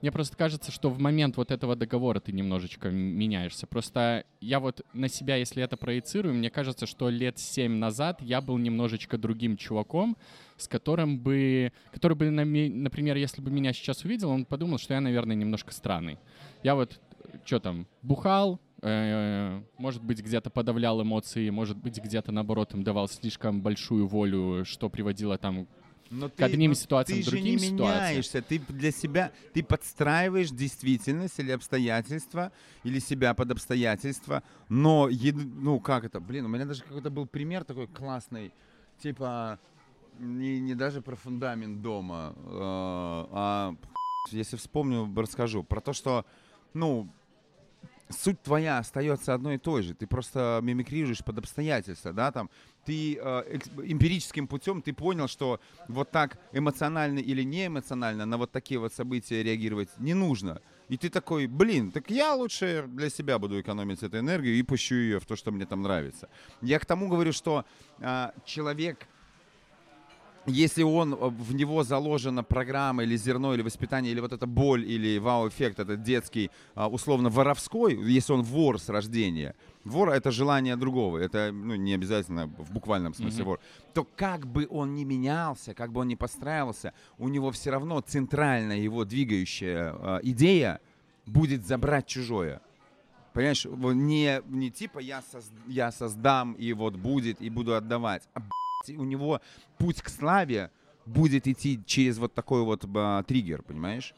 Мне просто кажется, что в момент вот этого договора ты немножечко м- меняешься. Просто я вот на себя, если это проецирую, мне кажется, что лет семь назад я был немножечко другим чуваком, с которым бы, который бы, например, если бы меня сейчас увидел, он подумал, что я, наверное, немножко странный. Я вот, что там, бухал, э, может быть, где-то подавлял эмоции, может быть, где-то, наоборот, им давал слишком большую волю, что приводило там Но к одним но ситуациям, ты же другим не ситуациям. меняешься, ты для себя, ты подстраиваешь действительность или обстоятельства, или себя под обстоятельства, но, ну, как это, блин, у меня даже какой-то был пример такой классный, типа, не, не даже про фундамент дома, э, а, если вспомню, расскажу, про то, что, ну, суть твоя остается одной и той же. Ты просто мимикрируешь под обстоятельства, да, там. Ты э, эмпирическим путем ты понял, что вот так эмоционально или не эмоционально на вот такие вот события реагировать не нужно. И ты такой, блин, так я лучше для себя буду экономить эту энергию и пущу ее в то, что мне там нравится. Я к тому говорю, что э, человек если он, э, в него заложена программа или зерно, или воспитание, или вот эта боль, или вау-эффект, этот детский, а, условно, воровской, если он вор с рождения, вор — это желание другого, это ну, не обязательно в буквальном смысле Мгм. вор, то как бы он ни менялся, как бы он ни подстраивался, у него все равно центральная его двигающая а, идея будет забрать чужое. Понимаешь, не, не типа я, соз- я создам и вот будет, и буду отдавать, а у него путь к славе будет идти через вот такой вот а, триггер, понимаешь?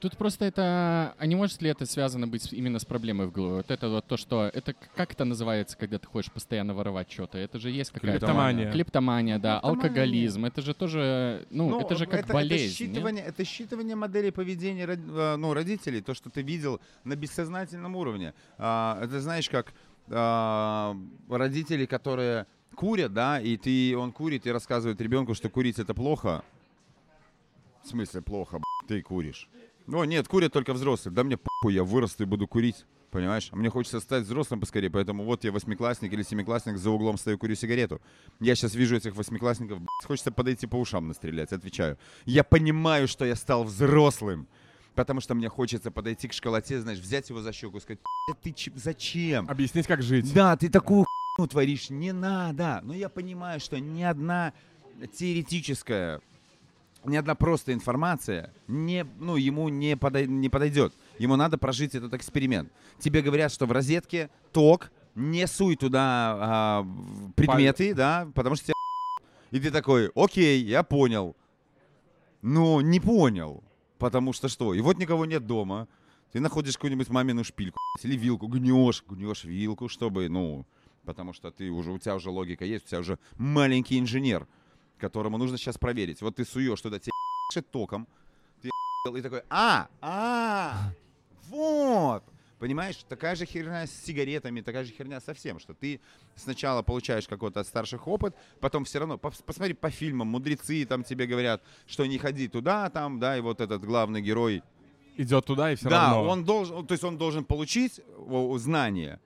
Тут просто это... А не может ли это связано быть именно с проблемой в голове? Вот это вот то, что... Это как это называется, когда ты хочешь постоянно воровать что-то? Это же есть какая-то... Клептомания. Клептомания, да. Клептомания алкоголизм. Это же тоже... Ну, это же как болезнь. Это нет? считывание, это считывание моделей поведения э, ну, родителей, то, что ты видел на бессознательном уровне. А, это знаешь, как а, родители, которые курят, да, и ты, он курит и рассказывает ребенку, что курить это плохо. В смысле плохо, ты куришь. О, нет, курят только взрослые. Да мне похуй, я вырасту и буду курить. Понимаешь? А мне хочется стать взрослым поскорее, поэтому вот я восьмиклассник или семиклассник, за углом стою, курю сигарету. Я сейчас вижу этих восьмиклассников, блядь, хочется подойти по ушам настрелять, отвечаю. Я понимаю, что я стал взрослым, потому что мне хочется подойти к школоте, знаешь, взять его за щеку и сказать, «Блядь, ты че- зачем? Объяснить, как жить. Да, ты такую хуйню творишь, не надо. Но я понимаю, что ни одна теоретическая, ни одна просто информация не, ну, ему не, подой- не подойдет. Ему надо прожить этот эксперимент. Тебе говорят, что в розетке ток, не суй туда а, предметы, да, потому что тебя <laughs> И ты такой, окей, я понял. Но не понял. Потому что что? И вот никого нет дома. Ты находишь какую-нибудь мамину шпильку или вилку, гнешь, гнешь вилку, чтобы, ну, потому что ты уже, у тебя уже логика есть, у тебя уже маленький инженер, которому нужно сейчас проверить. Вот ты суешь туда, тебе током, ты и такой, а, а, вот. Понимаешь, такая же херня с сигаретами, такая же херня со всем, что ты сначала получаешь какой-то от старших опыт, потом все равно, пос- посмотри по фильмам, мудрецы там тебе говорят, что не ходи туда, там, да, и вот этот главный герой, Идет туда и все да, равно. он должен, то есть он должен получить знания,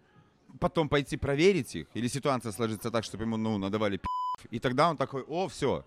потом пойти проверить их, или ситуация сложится так, чтобы ему, ну, надавали пи***, и тогда он такой, о, все,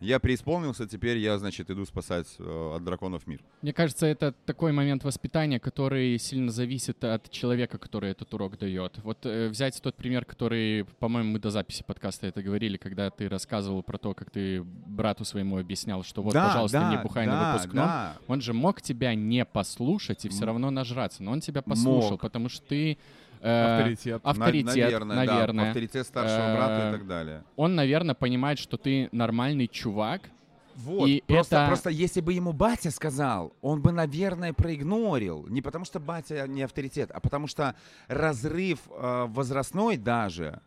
я преисполнился, теперь я, значит, иду спасать э, от драконов мир. Мне кажется, это такой момент воспитания, который сильно зависит от человека, который этот урок дает. Вот э, взять тот пример, который, по-моему, мы до записи подкаста это говорили, когда ты рассказывал про то, как ты брату своему объяснял, что вот, Да, пожалуйста, да, не бухай на да, выпускном. да. Он же мог тебя не послушать и все равно нажраться, но он тебя послушал, Мог. потому что ты... э, Авторитет. Авторитет, наверное, да, наверное. авторитет старшего брата и Э, так далее. Он, наверное, понимает, что ты нормальный чувак, Вот, и просто, это- просто если бы ему батя сказал, он бы, наверное, проигнорил. Не потому что батя не авторитет, а потому что разрыв э, возрастной даже,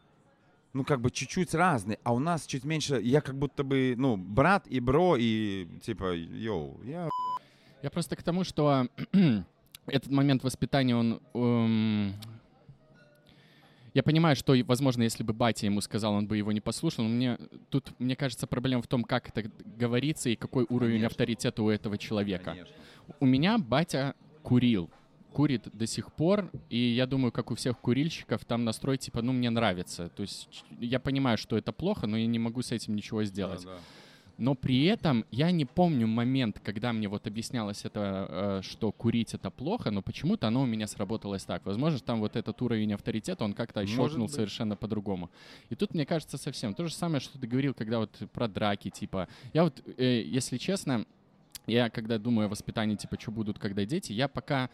ну, как бы чуть-чуть разный, а у нас чуть меньше, я как будто бы, ну, брат и бро, и типа, йоу, я... Я просто к тому, что <clears throat> этот момент воспитания, он... эм, Я понимаю, что, возможно, если бы батя ему сказал, он бы его не послушал. Но мне тут, мне кажется, проблема в том, как это говорится и какой уровень Конечно. авторитета у этого человека. Конечно. У меня батя курил. Курит до сих пор, и я думаю, как у всех курильщиков, там настрой типа, ну, мне нравится. То есть я понимаю, что это плохо, но я не могу с этим ничего сделать. Да, да. Но при этом я не помню момент, когда мне вот объяснялось это, э, что курить это плохо, но почему-то оно у меня сработалось так. Возможно, там вот этот уровень авторитета, он как-то щелкнул совершенно по-другому. И тут, мне кажется, совсем то же самое, что ты говорил, когда вот про драки, типа. Я вот, э, если честно, я когда думаю о воспитании, типа, что будут, когда дети, я пока...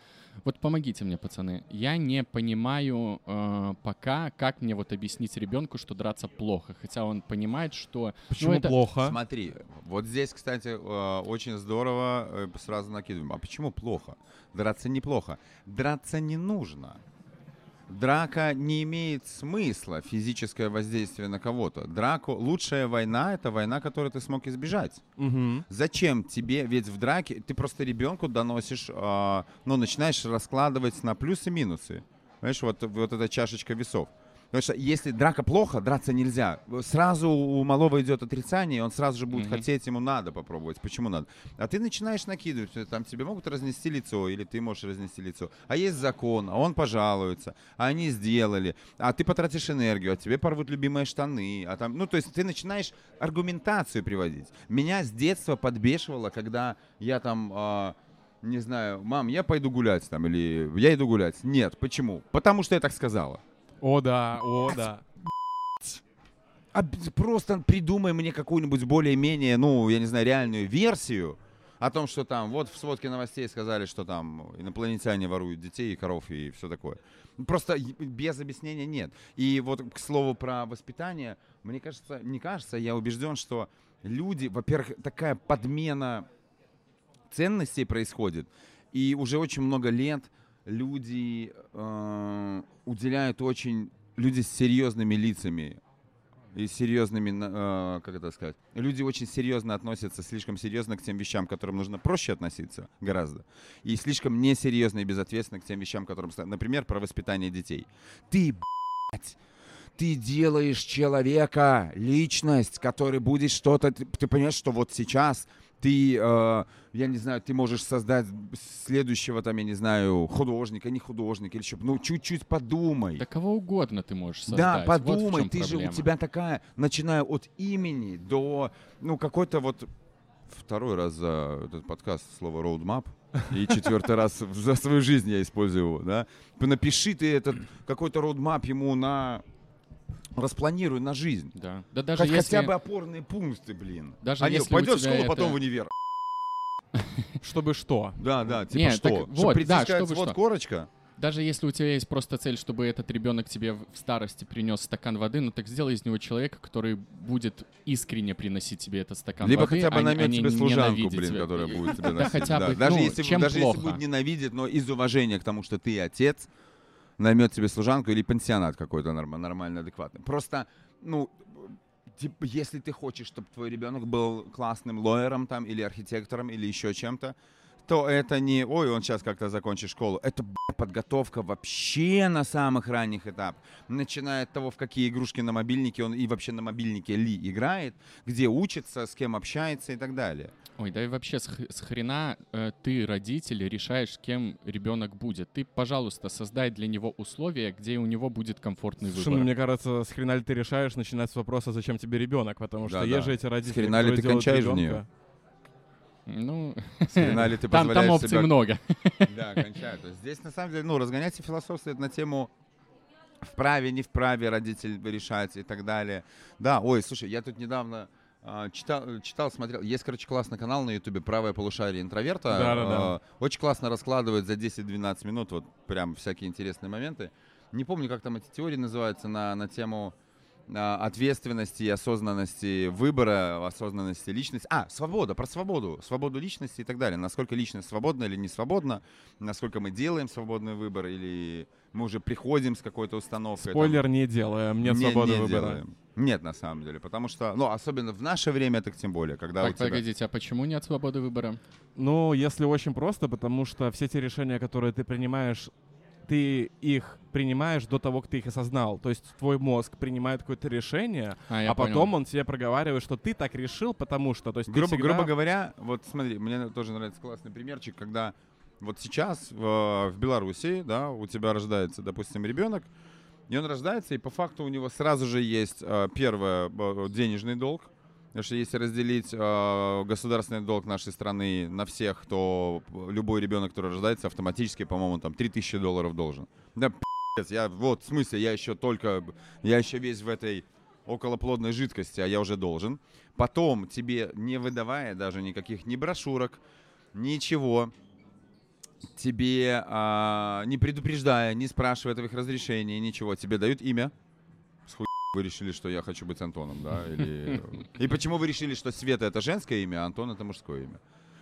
Вот помогите мне, пацаны. Я не понимаю э, пока, как мне вот объяснить ребенку, что драться плохо. Хотя он понимает, что... Почему ну, это- плохо? Смотри, вот здесь, кстати, э, очень здорово э, сразу накидываем. А почему плохо? Драться неплохо. Драться не нужно. Драка не имеет смысла, физическое воздействие на кого-то. Драку, лучшая война — это война, которую ты смог избежать. Мгм. Зачем тебе, ведь в драке ты просто ребенку доносишь, а, ну, начинаешь раскладывать на плюсы и минусы. Понимаешь, вот, вот эта чашечка весов. Потому что если драка плохо, драться нельзя. Сразу у малого идет отрицание, он сразу же будет Мгм. хотеть, ему надо попробовать. Почему надо? А ты начинаешь накидывать, э, там тебе могут разнести лицо, или ты можешь разнести лицо. А есть закон, а он пожалуется, а они сделали, а ты потратишь энергию, а тебе порвут любимые штаны, а там, ну, то есть ты начинаешь аргументацию приводить. Меня с детства подбешивало, когда я там, а, не знаю, мам, я пойду гулять там, или я иду гулять. Нет, почему? Потому что я так сказала. О, да, о, да. А просто придумай мне какую-нибудь более-менее, ну, я не знаю, реальную версию о том, что там, вот в сводке новостей сказали, что там инопланетяне воруют детей и коров и все такое. Просто без объяснения нет. И вот к слову про воспитание, мне кажется, не кажется, я убежден, что люди, во-первых, такая подмена ценностей происходит, и уже очень много лет люди э, уделяют очень, люди с серьезными лицами и серьезными, э, как это сказать, люди очень серьезно относятся, слишком серьезно к тем вещам, к которым нужно проще относиться гораздо, и слишком несерьезно и безответственно к тем вещам, которым, например, про воспитание детей. Ты, блядь, ты делаешь человека, личность, который будет что-то, ты, ты понимаешь, что вот сейчас ты, э, я не знаю, ты можешь создать следующего, там, я не знаю, художника, не художника, или еще, ну, чуть-чуть подумай. Да кого угодно ты можешь создать. Да, Вот подумай, чем ты же, проблема. у тебя такая, начиная от имени до, ну, какой-то вот, второй раз за этот подкаст слово roadmap, и четвертый раз за свою жизнь я использую его, да. Напиши ты этот какой-то roadmap ему на, распланируй на жизнь. Да. Да даже Хоть- если... Хотя бы опорные пункты, блин. Даже а если у пойдет в школу, потом это- в универ. <laughs> Чтобы что? Да, да, типа Не, что? так Чтоб вот, да, чтобы вот что. корочка. Даже если у тебя есть просто цель, чтобы этот ребенок тебе в старости принес стакан воды, ну так сделай из него человека, который будет искренне приносить тебе этот стакан Либо воды, хотя бы а а наймет тебе служанку, ненавидеть блин, тебя. которая будет <laughs> тебе Да носить. хотя бы, Даже, ну, если, даже если будет ненавидеть, но из уважения к тому, что ты отец, наймет тебе служанку или пансионат какой-то норм- нормально, адекватный. Просто, ну, типа, если ты хочешь, чтобы твой ребенок был классным лоером там, или архитектором, или еще чем-то, то это не, ой, он сейчас как-то закончит школу. Это подготовка вообще на самых ранних этапах. Начиная от того, в какие игрушки на мобильнике он и вообще на мобильнике ли играет, где учится, с кем общается и так далее. Ой, да и вообще с, х- с хрена э, ты, родитель, решаешь, с кем ребенок будет. Ты, пожалуйста, создай для него условия, где у него будет комфортный Слушай, выбор. ну, мне кажется, с хрена ли ты решаешь начинать с вопроса, зачем тебе ребенок, потому что Да-да. есть же эти родители, хрена ли ты кончаешь в ребенка. Ну, С хрена ли ты <laughs> там, там опций себя- много. <laughs> Да, <laughs> кончаю. То есть здесь, на самом деле, ну, разгоняться философствует на тему вправе, не вправе родитель решать и так далее. Да, ой, слушай, я тут недавно а, читал, читал, смотрел. Есть, короче, классный канал на ютубе «Правое полушарие интроверта». Да-да-да. А, Очень классно раскладывает за 10-12 минут вот прям всякие интересные моменты. Не помню, как там эти теории называются на, на тему ответственности и осознанности выбора, осознанности личности. А, свобода, про свободу, свободу личности и так далее. Насколько личность свободна или не свободна, насколько мы делаем свободный выбор или мы уже приходим с какой-то установкой. там. Спойлер, не делаем, нет Не- свободы не выбора. делаем. Нет, на самом деле, потому что, ну, особенно в наше время, так тем более, когда у Так, тебя... погодите, а почему нет свободы выбора? Ну, если очень просто, потому что все те решения, которые ты принимаешь, ты их принимаешь до того, как ты их осознал. То есть твой мозг принимает какое-то решение, А, а потом понял. он тебе проговаривает, что ты так решил, потому что... То есть грубо, всегда- грубо говоря, вот смотри, мне тоже нравится классный примерчик, когда вот сейчас в, в Беларуси, да, у тебя рождается, допустим, ребенок, и он рождается, и по факту у него сразу же есть э, первое э, денежный долг, потому что если разделить э, государственный долг нашей страны на всех, то любой ребенок, который рождается, автоматически, по-моему, там 3000 долларов должен. Да, пи***ц, я вот в смысле, я еще только, я еще весь в этой околоплодной жидкости, а я уже должен. Потом тебе, не выдавая даже никаких ни брошюрок, ничего, тебе, а, не предупреждая, не спрашивая твоих разрешений, ничего, тебе дают имя. Вы решили, что я хочу быть Антоном, да? Или... И почему вы решили, что Света это женское имя, а Антон это мужское имя?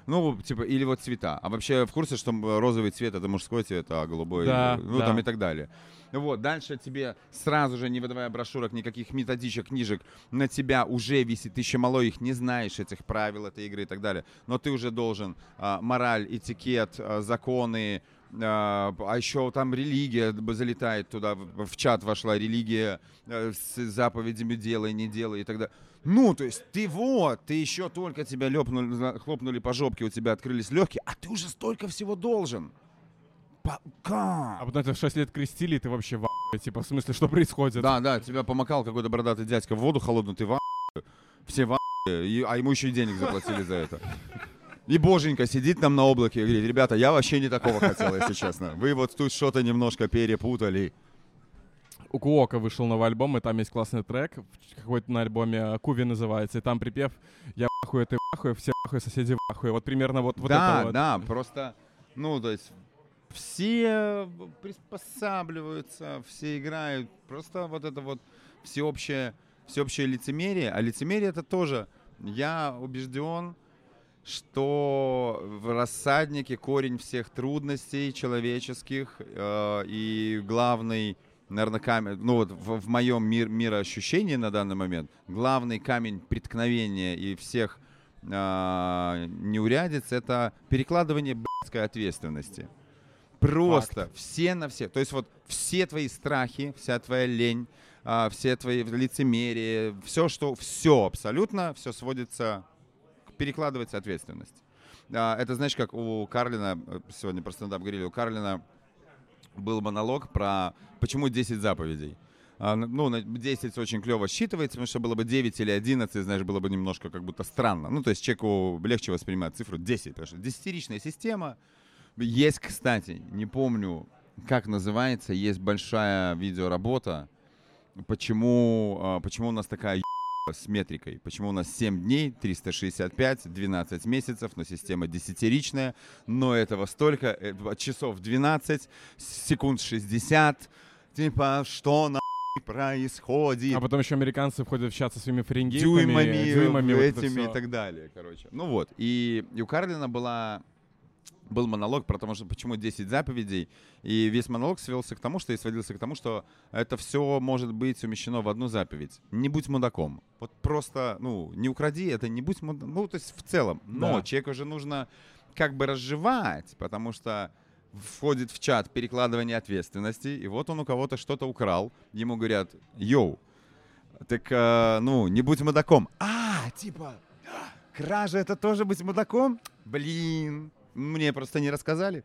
Ну, типа, или вот цвета. А вообще в курсе, что розовый цвет это мужской цвет, а голубой, Да, ну, да. там и так далее. Вот, дальше тебе сразу же, не выдавая брошюрок, никаких методичек, книжек, на тебя уже висит, ты еще малой их не знаешь, этих правил этой игры и так далее, но ты уже должен а, мораль, этикет, а, законы, а а еще там религия залетает туда, в, чат вошла религия э, с заповедями делай, не делай и так далее. Ну, то есть ты вот, ты еще только тебя лепнули, хлопнули по жопке, у тебя открылись легкие, а ты уже столько всего должен. По- А потом тебя в 6 лет крестили, и ты вообще в ахуе. Типа, в смысле, что происходит? Да, да, тебя помакал какой-то бородатый дядька в воду холодную, ты в ахуе. Все в а ему еще и денег заплатили за это. И боженька сидит там на облаке и говорит, ребята, я вообще не такого хотел, если честно. Вы вот тут что-то немножко перепутали. У Куока вышел новый альбом, и там есть классный трек, какой-то на альбоме Куви называется, и там припев «Я в ахуе, ты в ахуе, все в ахуе, соседи в ахуе». Вот примерно вот, вот да, это вот. да, просто, ну, то есть все приспосабливаются, все играют. Просто вот это вот всеобщее, всеобщее лицемерие. А лицемерие это тоже, я убежден, что в рассаднике корень всех трудностей человеческих э, и главный, наверное, камень, ну вот в, в моем мир, мироощущении на данный момент, главный камень преткновения и всех э, неурядиц это перекладывание блядской ответственности. Просто все на все. То есть вот все твои страхи, вся твоя лень, а, все твои лицемерие, все, что, все абсолютно, все сводится перекладывается ответственность. А, это, знаешь, как у Карлина, э, сегодня про стендап говорили, у Карлина был монолог про почему 10 заповедей. А, Ну, на 10 очень клево считывается, потому что было бы 9 или 11, знаешь, было бы немножко как будто странно. Ну, то есть человеку легче воспринимать цифру 10, потому что десятиричная система. Есть, кстати, не помню, как называется, есть большая видеоработа, почему, а, почему у нас такая с метрикой, почему у нас 7 дней, 365, 12 месяцев, но система десятиричная, но этого столько, э, часов 12, секунд 60, типа, что на <laughs> происходит? А потом еще американцы входят в чат со своими фаренгейтами, дюймами, дюймами, вот этими всё. и так далее, короче. Ну вот, и, и у Карлина была был монолог про то, что почему 10 заповедей, и весь монолог свелся к тому, что и сводился к тому, что это все может быть умещено в одну заповедь. Не будь мудаком. Вот просто, ну, не укради, это не будь мудаком. Ну, то есть в целом. Но Да. человеку же нужно как бы разжевать, потому что входит в чат перекладывание ответственности, и вот он у кого-то что-то украл, ему говорят, йоу, так, э, ну, не будь мудаком. А, типа, кража это тоже быть мудаком? Блин, мне просто не рассказали.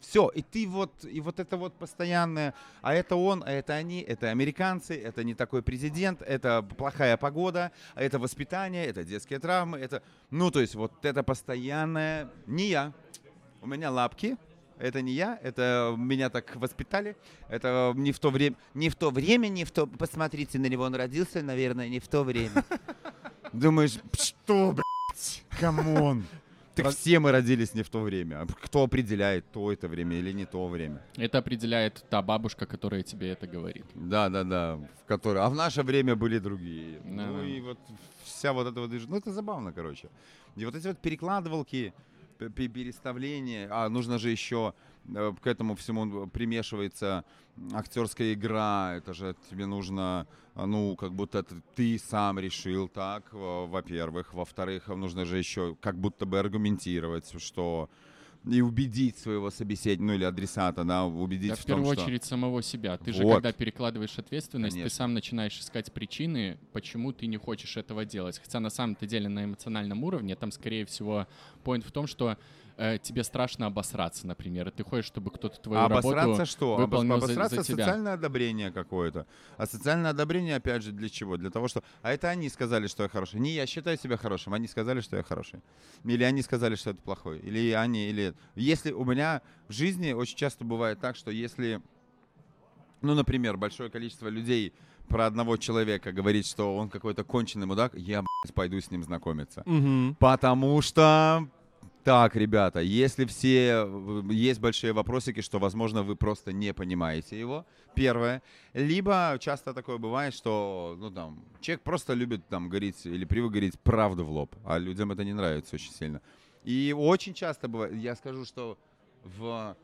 Все, и ты вот, и вот это вот постоянное, а это он, а это они, это американцы, это не такой президент, это плохая погода, а это воспитание, это детские травмы, это, ну, то есть вот это постоянное, не я, у меня лапки, это не я, это меня так воспитали, это не в то время, не в то время, не в то, посмотрите на него, он родился, наверное, не в то время. <laughs> Думаешь, что, блядь, come on. Так все мы родились не в то время. А Кто определяет, то это время или не то время? Это определяет та бабушка, которая тебе это говорит. Да, да, да. В которой... А в наше время были другие. Да, ну да. и вот вся вот эта вот... Ну это забавно, короче. И вот эти вот перекладывалки, переставления. А нужно же еще э, к этому всему примешивается актерская игра. Это же тебе нужно, ну, как будто это ты сам решил так, во- во-первых. Во-вторых, нужно же еще как будто бы аргументировать, что и убедить своего собеседника, ну или адресата, да, убедить Да, в, в том, первую что... очередь самого себя. Ты же, Вот. когда перекладываешь ответственность, Конечно. ты сам начинаешь искать причины, почему ты не хочешь этого делать. Хотя на самом-то деле на эмоциональном уровне там, скорее всего, поинт в том, что э, тебе страшно обосраться, например, и ты хочешь, чтобы кто-то твою А работу... обосраться что? Выполнил за- обосраться за тебя. социальное одобрение какое-то. А социальное одобрение, опять же, для чего? Для того, что... А это они сказали, что я хороший. Не я считаю себя хорошим, они сказали, что я хороший. Или они сказали, что это плохой. Или они, или... Если у меня в жизни очень часто бывает так, что если... Ну, например, большое количество людей про одного человека говорит, что он какой-то конченый мудак, я, блядь, пойду с ним знакомиться. Мгм. Потому что так, ребята, если все есть большие вопросики, что, возможно, вы просто не понимаете его, первое. Либо часто такое бывает, что, ну, там, человек просто любит, там, говорить или привык говорить правду в лоб, а людям это не нравится очень сильно. И очень часто бывает, я скажу, что в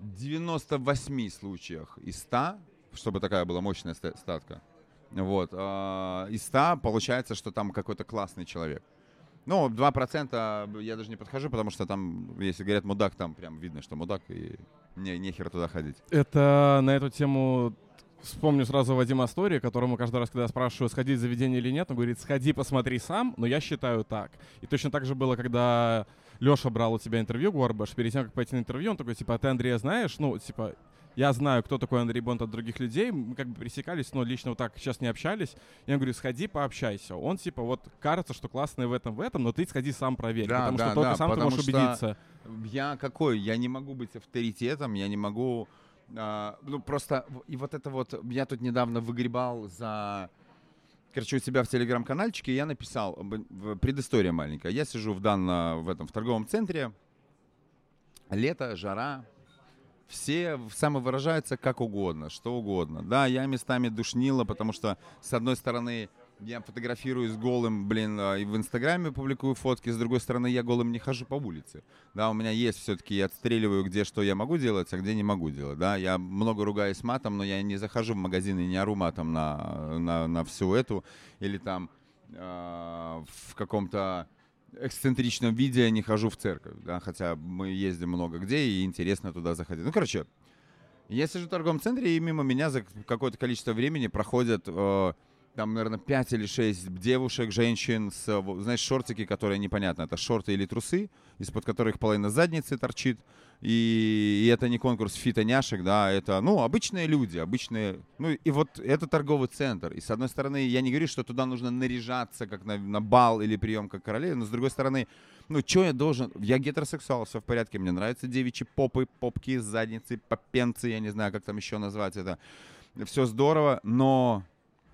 98 случаях из 100, чтобы такая была мощная ста- статка, вот, а, из 100 получается, что там какой-то классный человек. Ну, 2% я даже не подхожу, потому что там, если говорят мудак, там прям видно, что мудак, и не, нехер туда ходить. Это на эту тему вспомню сразу Вадима Астория, которому каждый раз, когда я спрашиваю, сходить в заведение или нет, он говорит, сходи, посмотри сам, но я считаю так. И точно так же было, когда Леша брал у тебя интервью, Горбаш, перед тем, как пойти на интервью, он такой, типа, а ты Андрея знаешь? Ну, типа, я знаю, кто такой Андрей Бонд от других людей, мы как бы пересекались, но лично вот так сейчас не общались. Я говорю, сходи, пообщайся. Он, типа, вот кажется, что классный в этом, в этом, но ты сходи сам проверь, Да, потому да, что только да, сам ты можешь что- убедиться. Я какой? Я не могу быть авторитетом, я не могу... а, ну, просто... И вот это вот... Я тут недавно выгребал за... Короче, у себя в телеграм-канальчике я написал, предыстория маленькая. Я сижу в данном, в этом, в торговом центре, лето, жара, все самовыражаются как угодно, что угодно. Да, я местами душнила, потому что, с одной стороны, я фотографируюсь голым, блин, а, и в Инстаграме публикую фотки, с другой стороны, я голым не хожу по улице. Да, у меня есть все-таки, я отстреливаю, где что я могу делать, а где не могу делать. Да, я много ругаюсь матом, но я не захожу в магазин и не ору матом на, на, на всю эту, или там а, в каком-то эксцентричном виде не хожу в церковь, да, хотя мы ездим много где и интересно туда заходить. Ну, короче, я сижу в торговом центре, и мимо меня за какое-то количество времени проходят э, там, наверное, 5 или 6 девушек, женщин с, знаешь, шортики, которые непонятно, это шорты или трусы, из-под которых половина задницы торчит. И, и это не конкурс фитоняшек, да, это, ну, обычные люди, обычные, ну, и вот это торговый центр. И с одной стороны, я не говорю, что туда нужно наряжаться, как на, на бал или прием как королеве, но с другой стороны, ну, что я должен, я гетеросексуал, все в порядке, мне нравятся девичьи попы, попки, задницы, попенцы, я не знаю, как там еще назвать это. Все здорово, но,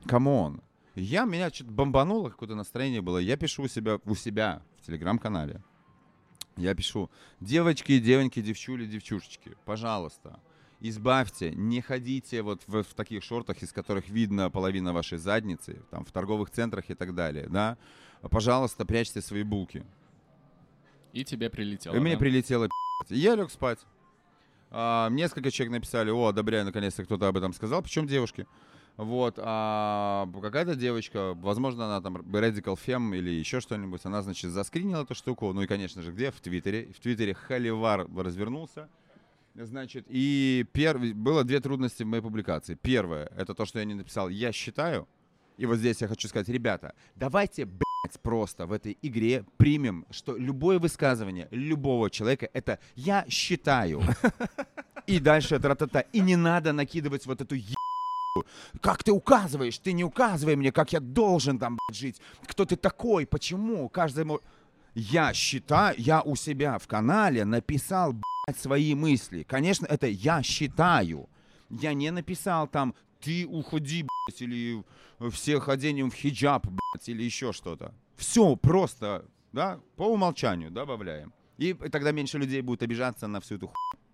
come on, я, меня что-то бомбануло, какое-то настроение было. Я пишу у себя, у себя в телеграм-канале. Я пишу, девочки, девоньки, девчули, девчушечки, пожалуйста, избавьте, не ходите вот в, в таких шортах, из которых видно половина вашей задницы, там, в торговых центрах и так далее, да. Пожалуйста, прячьте свои булки. И тебе прилетело, И мне да? прилетело пи***ц. Я лег спать. А, несколько человек написали, о, одобряю, наконец-то кто-то об этом сказал. Причем девушки. Вот, а какая-то девочка, возможно, она там Radical Fem или еще что-нибудь, она, значит, заскринила эту штуку. Ну и, конечно же, где? В Твиттере. В Твиттере Холивар развернулся. Значит, и перв... было две трудности в моей публикации. Первое, это то, что я не написал «я считаю». И вот здесь я хочу сказать, ребята, давайте, блядь, просто в этой игре примем, что любое высказывание любого человека — это «я считаю». <laughs> И дальше тра-та-та. И не надо накидывать вот эту е... Как ты указываешь? Ты не указывай мне, как я должен там жить. Кто ты такой? Почему? Каждый мо- Я считаю, я у себя в канале написал, свои мысли. Конечно, это я считаю. Я не написал там, ты уходи, блядь, или всех оденем в хиджаб, блядь, или еще что-то. Все просто, да, по умолчанию добавляем. И тогда меньше людей будет обижаться на всю эту хуйню.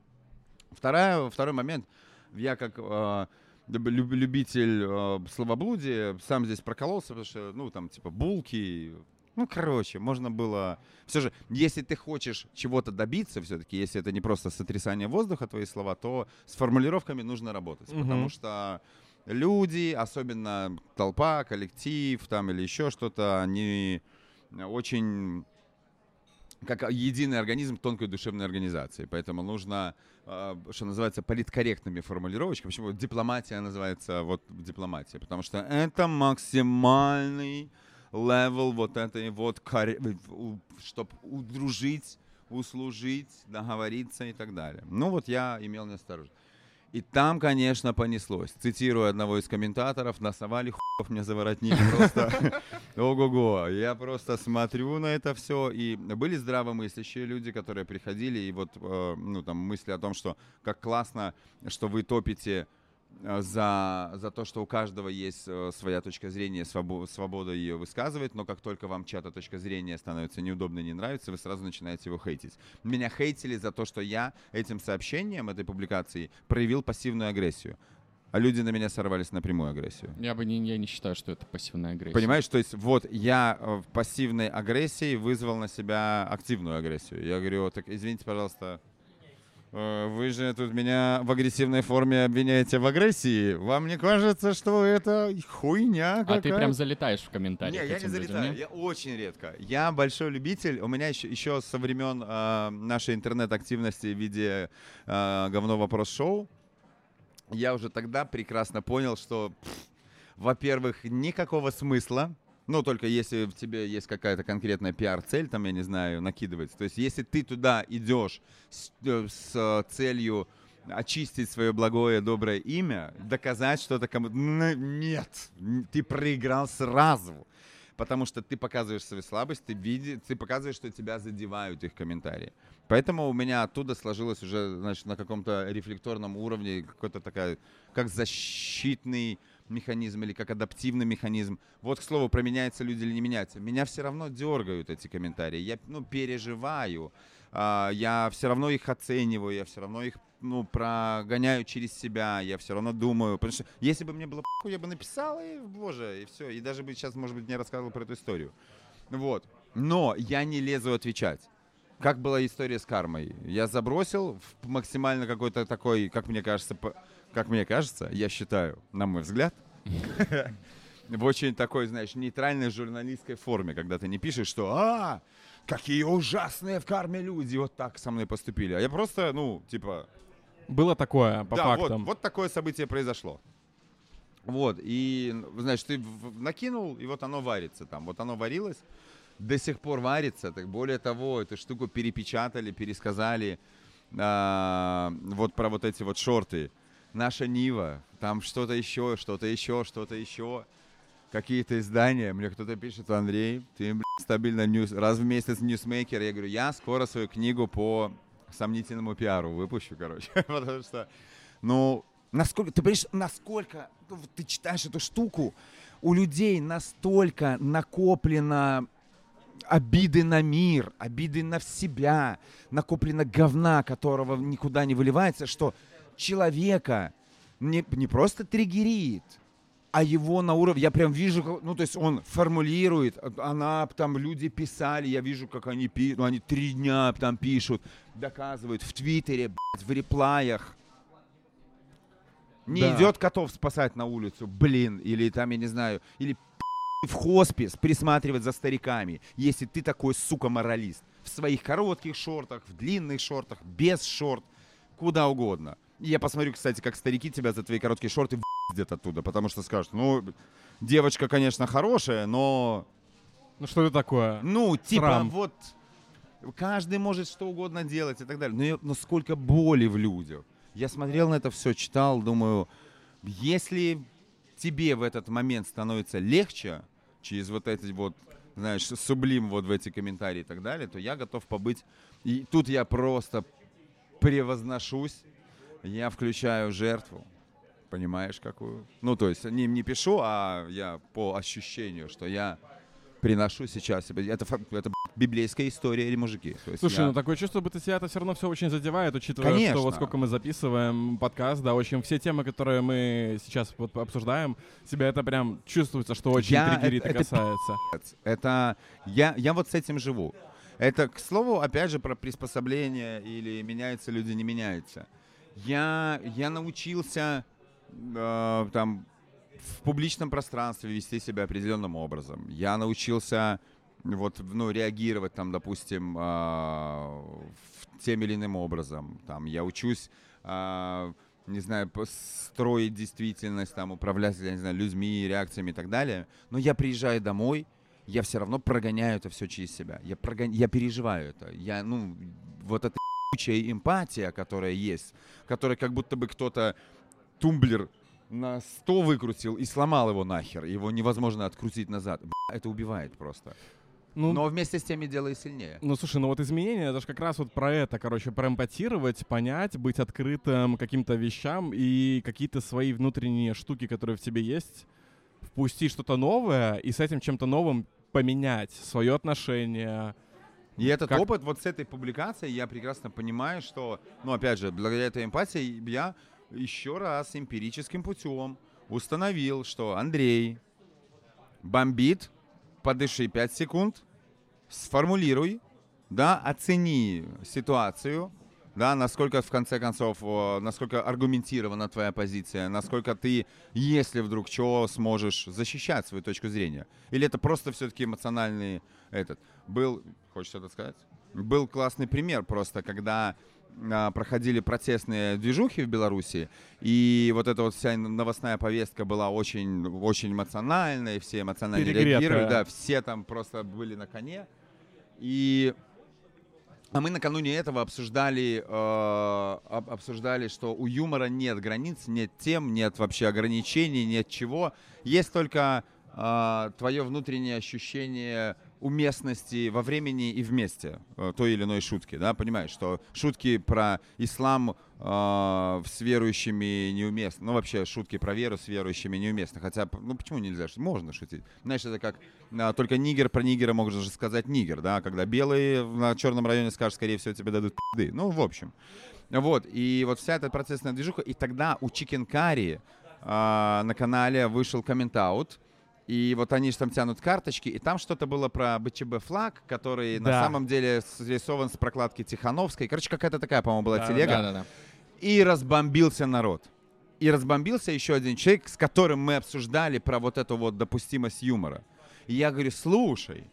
Вторая, второй момент. Я как э, любитель э, словоблудия сам здесь прокололся, потому что, ну, там, типа, булки. Ну, короче, можно было... Все же, если ты хочешь чего-то добиться все-таки, если это не просто сотрясание воздуха, твои слова, то с формулировками нужно работать. Мгм. Потому что люди, особенно толпа, коллектив там или еще что-то, они очень как единый организм тонкой душевной организации. Поэтому нужно, э, что называется, политкорректными формулировочками. Почему дипломатия называется вот дипломатия? Потому что это максимальный level вот этой вот, чтобы удружить, услужить, договориться и так далее. Ну вот я имел неосторожность. И там, конечно, понеслось. Цитирую одного из комментаторов, насовали хуев мне за воротник <laughs> просто. Ого-го. Я просто смотрю на это все. И были здравомыслящие люди, которые приходили, и вот, э, ну, там, мысли о том, что как классно, что вы топите за, за то, что у каждого есть э, своя точка зрения, свобо- свобода ее высказывать, но как только вам чья-то точка зрения становится неудобной, не нравится, вы сразу начинаете его хейтить. Меня хейтили за то, что я этим сообщением, этой публикацией проявил пассивную агрессию. А люди на меня сорвались на прямую агрессию. Я бы не, я не считаю, что это пассивная агрессия. Понимаешь, то есть вот я э, в пассивной агрессией вызвал на себя активную агрессию. Я говорю, так извините, пожалуйста, э, вы же тут меня в агрессивной форме обвиняете в агрессии. Вам не кажется, что это хуйня А какая ты прям залетаешь в комментарии. не, я не залетаю, я очень редко. Я большой любитель. У меня еще, еще со времен э, нашей интернет-активности в виде э, говно вопрос шоу, я уже тогда прекрасно понял, что, во-первых, никакого смысла. Ну, только если в тебе есть какая-то конкретная пиар-цель, там, я не знаю, накидывать. То есть, если ты туда идешь с, э, с, э, целью очистить свое благое, доброе имя, доказать что-то кому-то... Н- Нет, ты проиграл сразу. Потому что ты показываешь свою слабость, ты, види, ты показываешь, что тебя задевают их комментарии. Поэтому у меня оттуда сложилось уже, значит, на каком-то рефлекторном уровне какой-то такая, как защитный механизм или как адаптивный механизм. Вот, к слову, про меняются люди или не меняются. Меня все равно дергают эти комментарии. Я, ну, переживаю. А, я все равно их оцениваю, я все равно их, ну, прогоняю через себя. Я все равно думаю. Потому что если бы мне было похуй, я бы написал, и, боже, и все. И даже бы сейчас, может быть, не рассказывал про эту историю. Вот. Но я не лезу отвечать. Как была история с кармой? Я забросил в максимально какой-то такой, как мне кажется, по- как мне кажется, я считаю, на мой взгляд, <laughs> в очень такой, знаешь, нейтральной журналистской форме, когда ты не пишешь, что «А, какие ужасные в карме люди вот так со мной поступили». А я просто, ну, типа, Было такое, по да, фактам. Вот, вот такое событие произошло. Вот, и, значит, ты накинул, и вот оно варится там. Вот оно варилось, до сих пор варится. Так более того, эту штуку перепечатали, пересказали. а, вот про вот эти вот шорты. Наша Нива, там что-то еще, что-то еще, что-то еще. Какие-то издания. Мне кто-то пишет, Андрей, ты, блин, стабильно news, раз в месяц ньюсмейкер. Я говорю, я скоро свою книгу по сомнительному пиару выпущу, короче. <laughs> Потому что, ну, насколько, ты понимаешь, насколько ну, ты читаешь эту штуку, у людей настолько накоплено обиды на мир, обиды на себя, накоплено говна, которого никуда не выливается, что человека не, не просто триггерит, а его на уровне, я прям вижу, ну, то есть он формулирует, она, там люди писали, я вижу, как они пишут, ну, они три дня там пишут, доказывают в Твиттере, блядь, в реплаях. Не Да. идет котов спасать на улицу, блин, или там, я не знаю, или в хоспис присматривать за стариками, если ты такой, сука, моралист. В своих коротких шортах, в длинных шортах, без шорт, куда угодно. Я посмотрю, кстати, как старики тебя за твои короткие шорты где-то оттуда, потому что скажут, ну, девочка, конечно, хорошая, но, Ну что это такое? ну, типа, Срам. вот, каждый может что угодно делать и так далее. Но, я- но сколько боли в людях. Я смотрел на это все, читал, думаю, если тебе в этот момент становится легче через вот эти вот, знаешь, сублим вот в эти комментарии и так далее, то я готов побыть. И тут я просто превозношусь, я включаю жертву. Понимаешь, какую? Ну, то есть не, не пишу, а я по ощущению, что я приношу сейчас себе. Это, это библейская история или мужики. То есть Слушай, я- ну такое чувство, будто тебя это все равно все очень задевает, учитывая, Конечно. что вот сколько мы записываем подкаст, да, очень все темы, которые мы сейчас вот обсуждаем, тебя это прям чувствуется, что очень Я- триггерит это- и это касается. Это я, я вот с этим живу. Это, к слову, опять же, про приспособление или меняются люди, не меняются. Я, я научился э, там в публичном пространстве вести себя определенным образом. Я научился вот, ну, реагировать там, допустим, в тем или иным образом. Там, я учусь, а, не знаю, строить действительность, там, управлять, я не знаю, людьми, реакциями и так далее. Но я приезжаю домой, я все равно прогоняю это все через себя. Я, прогон... я переживаю это. Я, ну, вот эта ебучая эмпатия, которая есть, которая как будто бы кто-то тумблер на 100 выкрутил и сломал его нахер. Его невозможно открутить назад. Это убивает просто. Ну, Но вместе с тем и делает сильнее. Ну, слушай, ну вот изменения, это же как раз вот про это, короче, про эмпатировать, понять, быть открытым каким-то вещам и какие-то свои внутренние штуки, которые в тебе есть, впустить что-то новое и с этим чем-то новым поменять свое отношение. И этот Как- опыт вот с этой публикацией я прекрасно понимаю, что, ну, опять же, благодаря этой эмпатии я еще раз эмпирическим путем установил, что Андрей бомбит, подыши 5 секунд, сформулируй, да, оцени ситуацию, да, насколько в конце концов, насколько аргументирована твоя позиция, насколько ты, если вдруг чего, сможешь защищать свою точку зрения. Или это просто все-таки эмоциональный этот. Был, хочешь что-то сказать? Был классный пример просто, когда а, проходили протестные движухи в Беларуси, и вот эта вот вся новостная повестка была очень, очень эмоциональной, все эмоционально Перегретая. реагировали, да, все там просто были на коне. И а мы накануне этого обсуждали, э, об- обсуждали, что у юмора нет границ, нет тем, нет вообще ограничений, нет чего. Есть только э, твое внутреннее ощущение уместности во времени и вместе э, той или иной шутки, да, понимаешь, что шутки про ислам э, с верующими неуместны, ну вообще шутки про веру с верующими неуместны, хотя, ну почему нельзя, можно шутить, знаешь, это как а, только нигер про нигера может же сказать нигер, да, когда белые на черном районе скажут, скорее всего, тебе дадут пизды. Ну, в общем. Вот, и вот вся эта процессная движуха, и тогда у Chicken Curry а, на канале вышел коммент-аут, и вот они же там тянут карточки, и там что-то было про БЧБ флаг, который на Да. самом деле срисован с прокладки Тихановской. Короче, какая-то такая, по-моему, была Да, телега. Да-да-да. И разбомбился народ. И разбомбился еще один человек, с которым мы обсуждали про вот эту вот допустимость юмора. И я говорю, слушай,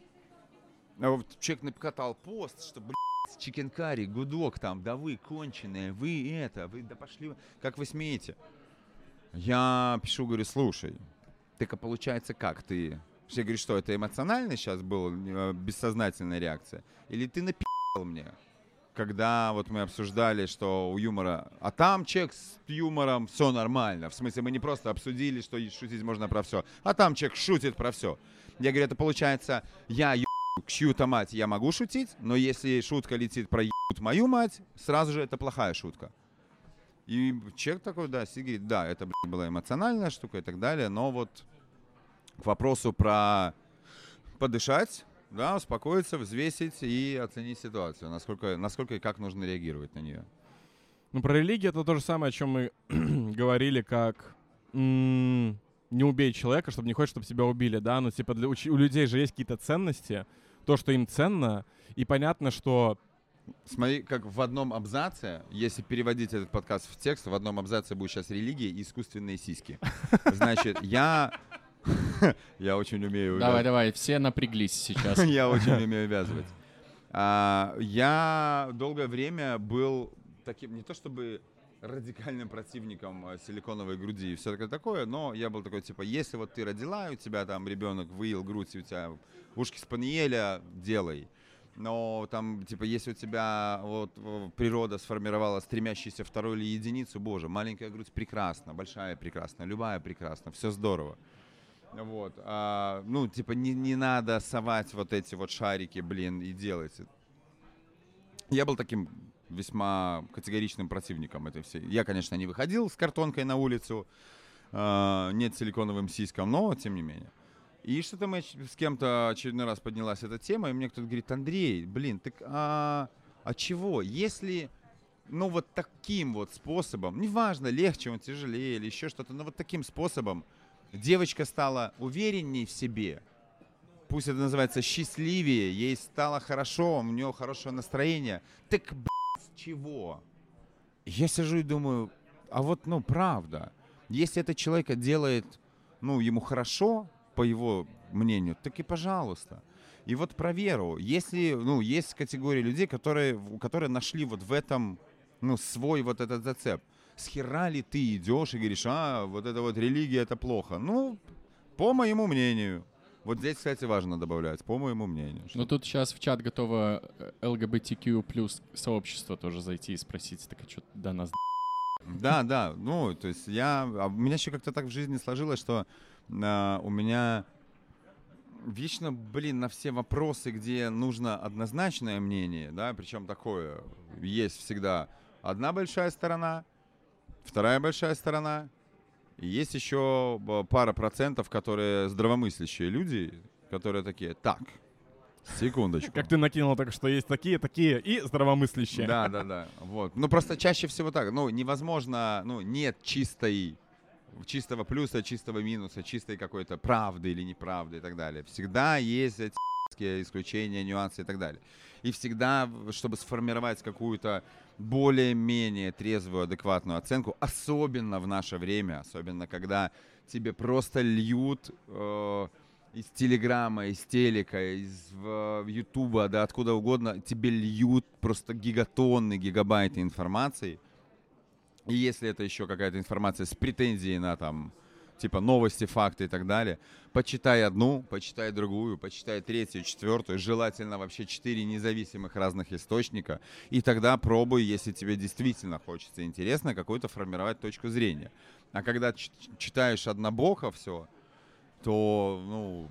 а вот человек накатал пост, что, блядь, чикен карри, гудок там, да вы конченые, вы это, вы, да пошли, вы». как вы смеете? Я пишу, говорю, слушай, так а получается как ты? Я говорю, что это эмоционально сейчас была э, бессознательная реакция? Или ты напи***л мне? Когда вот мы обсуждали, что у юмора... А там человек с юмором все нормально. В смысле, мы не просто обсудили, что шутить можно про все. А там человек шутит про все. Я говорю, это получается, я еб к чью-то мать я могу шутить, но если шутка летит про мою мать, сразу же это плохая шутка. И человек такой, да, говорит, да, это блядь, была эмоциональная штука и так далее, но вот к вопросу про подышать, да, успокоиться, взвесить и оценить ситуацию, насколько, насколько и как нужно реагировать на нее. Ну, про религию это то же самое, о чем мы <clears throat> говорили, как м, не убей человека, чтобы не хочешь, чтобы тебя убили, да, ну, типа, для, у, у людей же есть какие-то ценности, то, что им ценно, и понятно, что Смотри, как в одном абзаце, если переводить этот подкаст в текст, в одном абзаце будет сейчас религия и искусственные сиськи. <laughs> Значит, я... <laughs> Я очень умею... Давай, давай, все напряглись сейчас. <laughs> Я очень <laughs> умею вязывать. А, Я долгое время был таким, не то чтобы радикальным противником а, силиконовой груди и все такое, но я был такой, типа, если вот ты родила, у тебя там ребенок выел грудь, и у тебя ушки спаниеля, делай. Но там, типа, если у тебя вот э, природа сформировала стремящуюся вторую или единицу, боже, маленькая грудь прекрасна, большая прекрасна, любая прекрасна, все здорово. Вот, а, ну, типа, не, не надо совать вот эти вот шарики, блин, и делать. Я был таким весьма категоричным противником этой всей. Я, конечно, не выходил с картонкой на улицу, э, нет силиконовым сиськам, но тем не менее. И что-то мы с кем-то очередной раз поднялась эта тема, и мне кто-то говорит, Андрей, блин, так а, а чего? Если, ну вот таким вот способом, неважно, легче он, тяжелее или еще что-то, но вот таким способом девочка стала увереннее в себе, пусть это называется счастливее, ей стало хорошо, у нее хорошее настроение, так, блядь, чего? Я сижу и думаю, а вот, ну, правда, если это человека делает, ну, ему хорошо, по его мнению, так и пожалуйста. И вот про веру. Если, ну, есть категория людей, которые, которые нашли вот в этом, ну, свой вот этот зацеп. С хера ли ты идешь и говоришь, а, вот это вот религия, это плохо? Ну, по моему мнению. Вот здесь, кстати, важно добавлять, по моему мнению. Ну тут сейчас в чат готово э, ЛГБТQ плюс сообщество тоже зайти и спросить, так а что до нас <laughs> Да, да, ну, то есть я... А у меня еще как-то так в жизни сложилось, что а, у меня вечно, блин, на все вопросы, где нужно однозначное мнение, да, причем такое, есть всегда одна большая сторона, вторая большая сторона, и есть еще пара процентов, которые здравомыслящие люди, которые такие, так, секундочку. Как ты накинул так, что есть такие, такие и здравомыслящие. Да, да, да. Вот. Ну, просто чаще всего так. Ну, невозможно, ну, нет чистой чистого плюса, чистого минуса, чистой какой-то правды или неправды и так далее. Всегда есть эти исключения, нюансы и так далее. И всегда, чтобы сформировать какую-то более-менее трезвую, адекватную оценку, особенно в наше время, особенно когда тебе просто льют э, из Телеграма, из Телека, из э, Ютуба, да откуда угодно, тебе льют просто гигатонны, гигабайты информации – и если это еще какая-то информация с претензией на там, типа новости, факты и так далее, почитай одну, почитай другую, почитай третью, четвертую, желательно вообще четыре независимых разных источника, и тогда пробуй, если тебе действительно хочется интересно, какую-то формировать точку зрения. А когда читаешь однобоко все, то, ну...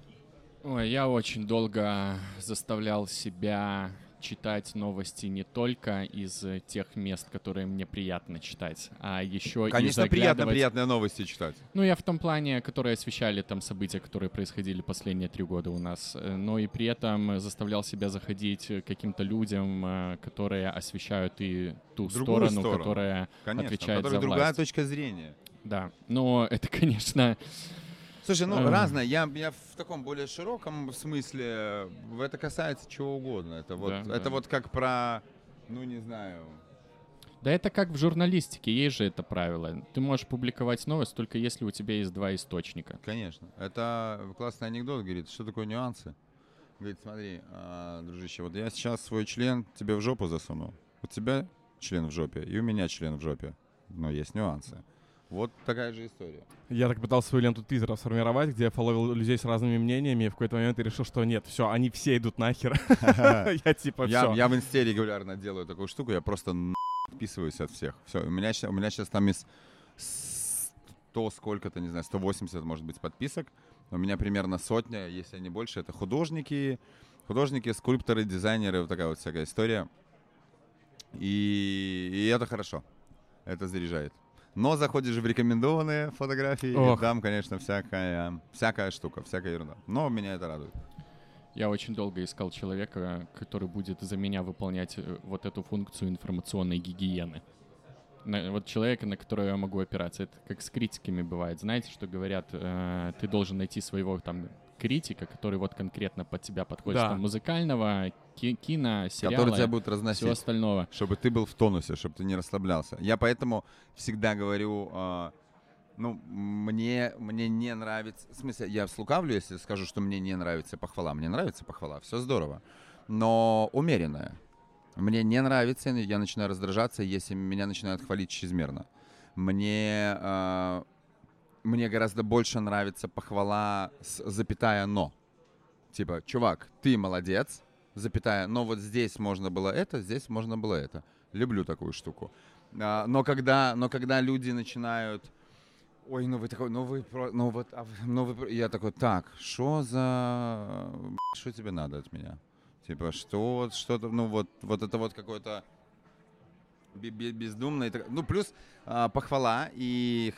Ой, я очень долго заставлял себя читать новости не только из тех мест, которые мне приятно читать, а еще Конечно, и приятно приятные новости читать. Ну, я в том плане, которые освещали там события, которые происходили последние три года у нас, э, но и при этом заставлял себя заходить к каким-то людям, э, которые освещают и ту Другую сторону, сторону. которая Конечно, отвечает за другая власть. точка зрения. Да, но это, <laughs> конечно, Слушай, ну Эм. разное. Я, я в таком более широком смысле. Это касается чего угодно. Это вот, Да, это да. вот как про, ну не знаю. Да это как в журналистике, есть же это правило. Ты можешь публиковать новость только если у тебя есть два источника. Конечно. Это классный анекдот, говорит, что такое нюансы. Говорит, смотри, а, дружище, вот я сейчас свой член тебе в жопу засунул. У тебя член в жопе, и у меня член в жопе. Но есть нюансы. Вот такая же история. Я так пытался свою ленту твиттера сформировать, где я фоловил людей с разными мнениями, и в какой-то момент я решил, что нет, все, они все идут нахер. <laughs> Я типа, все. я в инсте регулярно делаю такую штуку, я просто отписываюсь от всех. Все, у меня, ща- у меня сейчас там из 100 сколько-то, не знаю, 180, может быть, подписок. У меня примерно сотня, если не больше. Это художники, художники, скульпторы, дизайнеры, вот такая вот всякая история. И, и это хорошо. Это заряжает. Но заходишь в рекомендованные фотографии, Ох. и там, конечно, всякая, всякая штука, всякая ерунда. Но меня это радует. Я очень долго искал человека, который будет за меня выполнять э, вот эту функцию информационной гигиены. На- вот человека, на которого я могу опираться. Это как с критиками бывает. Знаете, что говорят, э, ты должен найти своего там критика, который вот конкретно под тебя подходит. Да. Там, музыкального, ки- кино, сериала, который тебя будет всего разносить. остального. чтобы ты был в тонусе, чтобы ты не расслаблялся. Я поэтому всегда говорю, а, ну, мне, мне не нравится, в смысле, я слукавлю, если скажу, что мне не нравится похвала. Мне нравится похвала, все здорово, но умеренная. Мне не нравится, я начинаю раздражаться, если меня начинают хвалить чрезмерно. Мне, а, мне гораздо больше нравится похвала с запятая «но». Типа, чувак, ты молодец, запятая, но вот здесь можно было это, здесь можно было это. Люблю такую штуку. А, но когда, но когда люди начинают, ой, ну вы такой, ну вы, ну вот, а ну вы, про-» я такой, так, что за, что тебе надо от меня? Типа, что, что-то, ну вот, вот это вот какое-то бездумно. Ну, плюс а, похвала и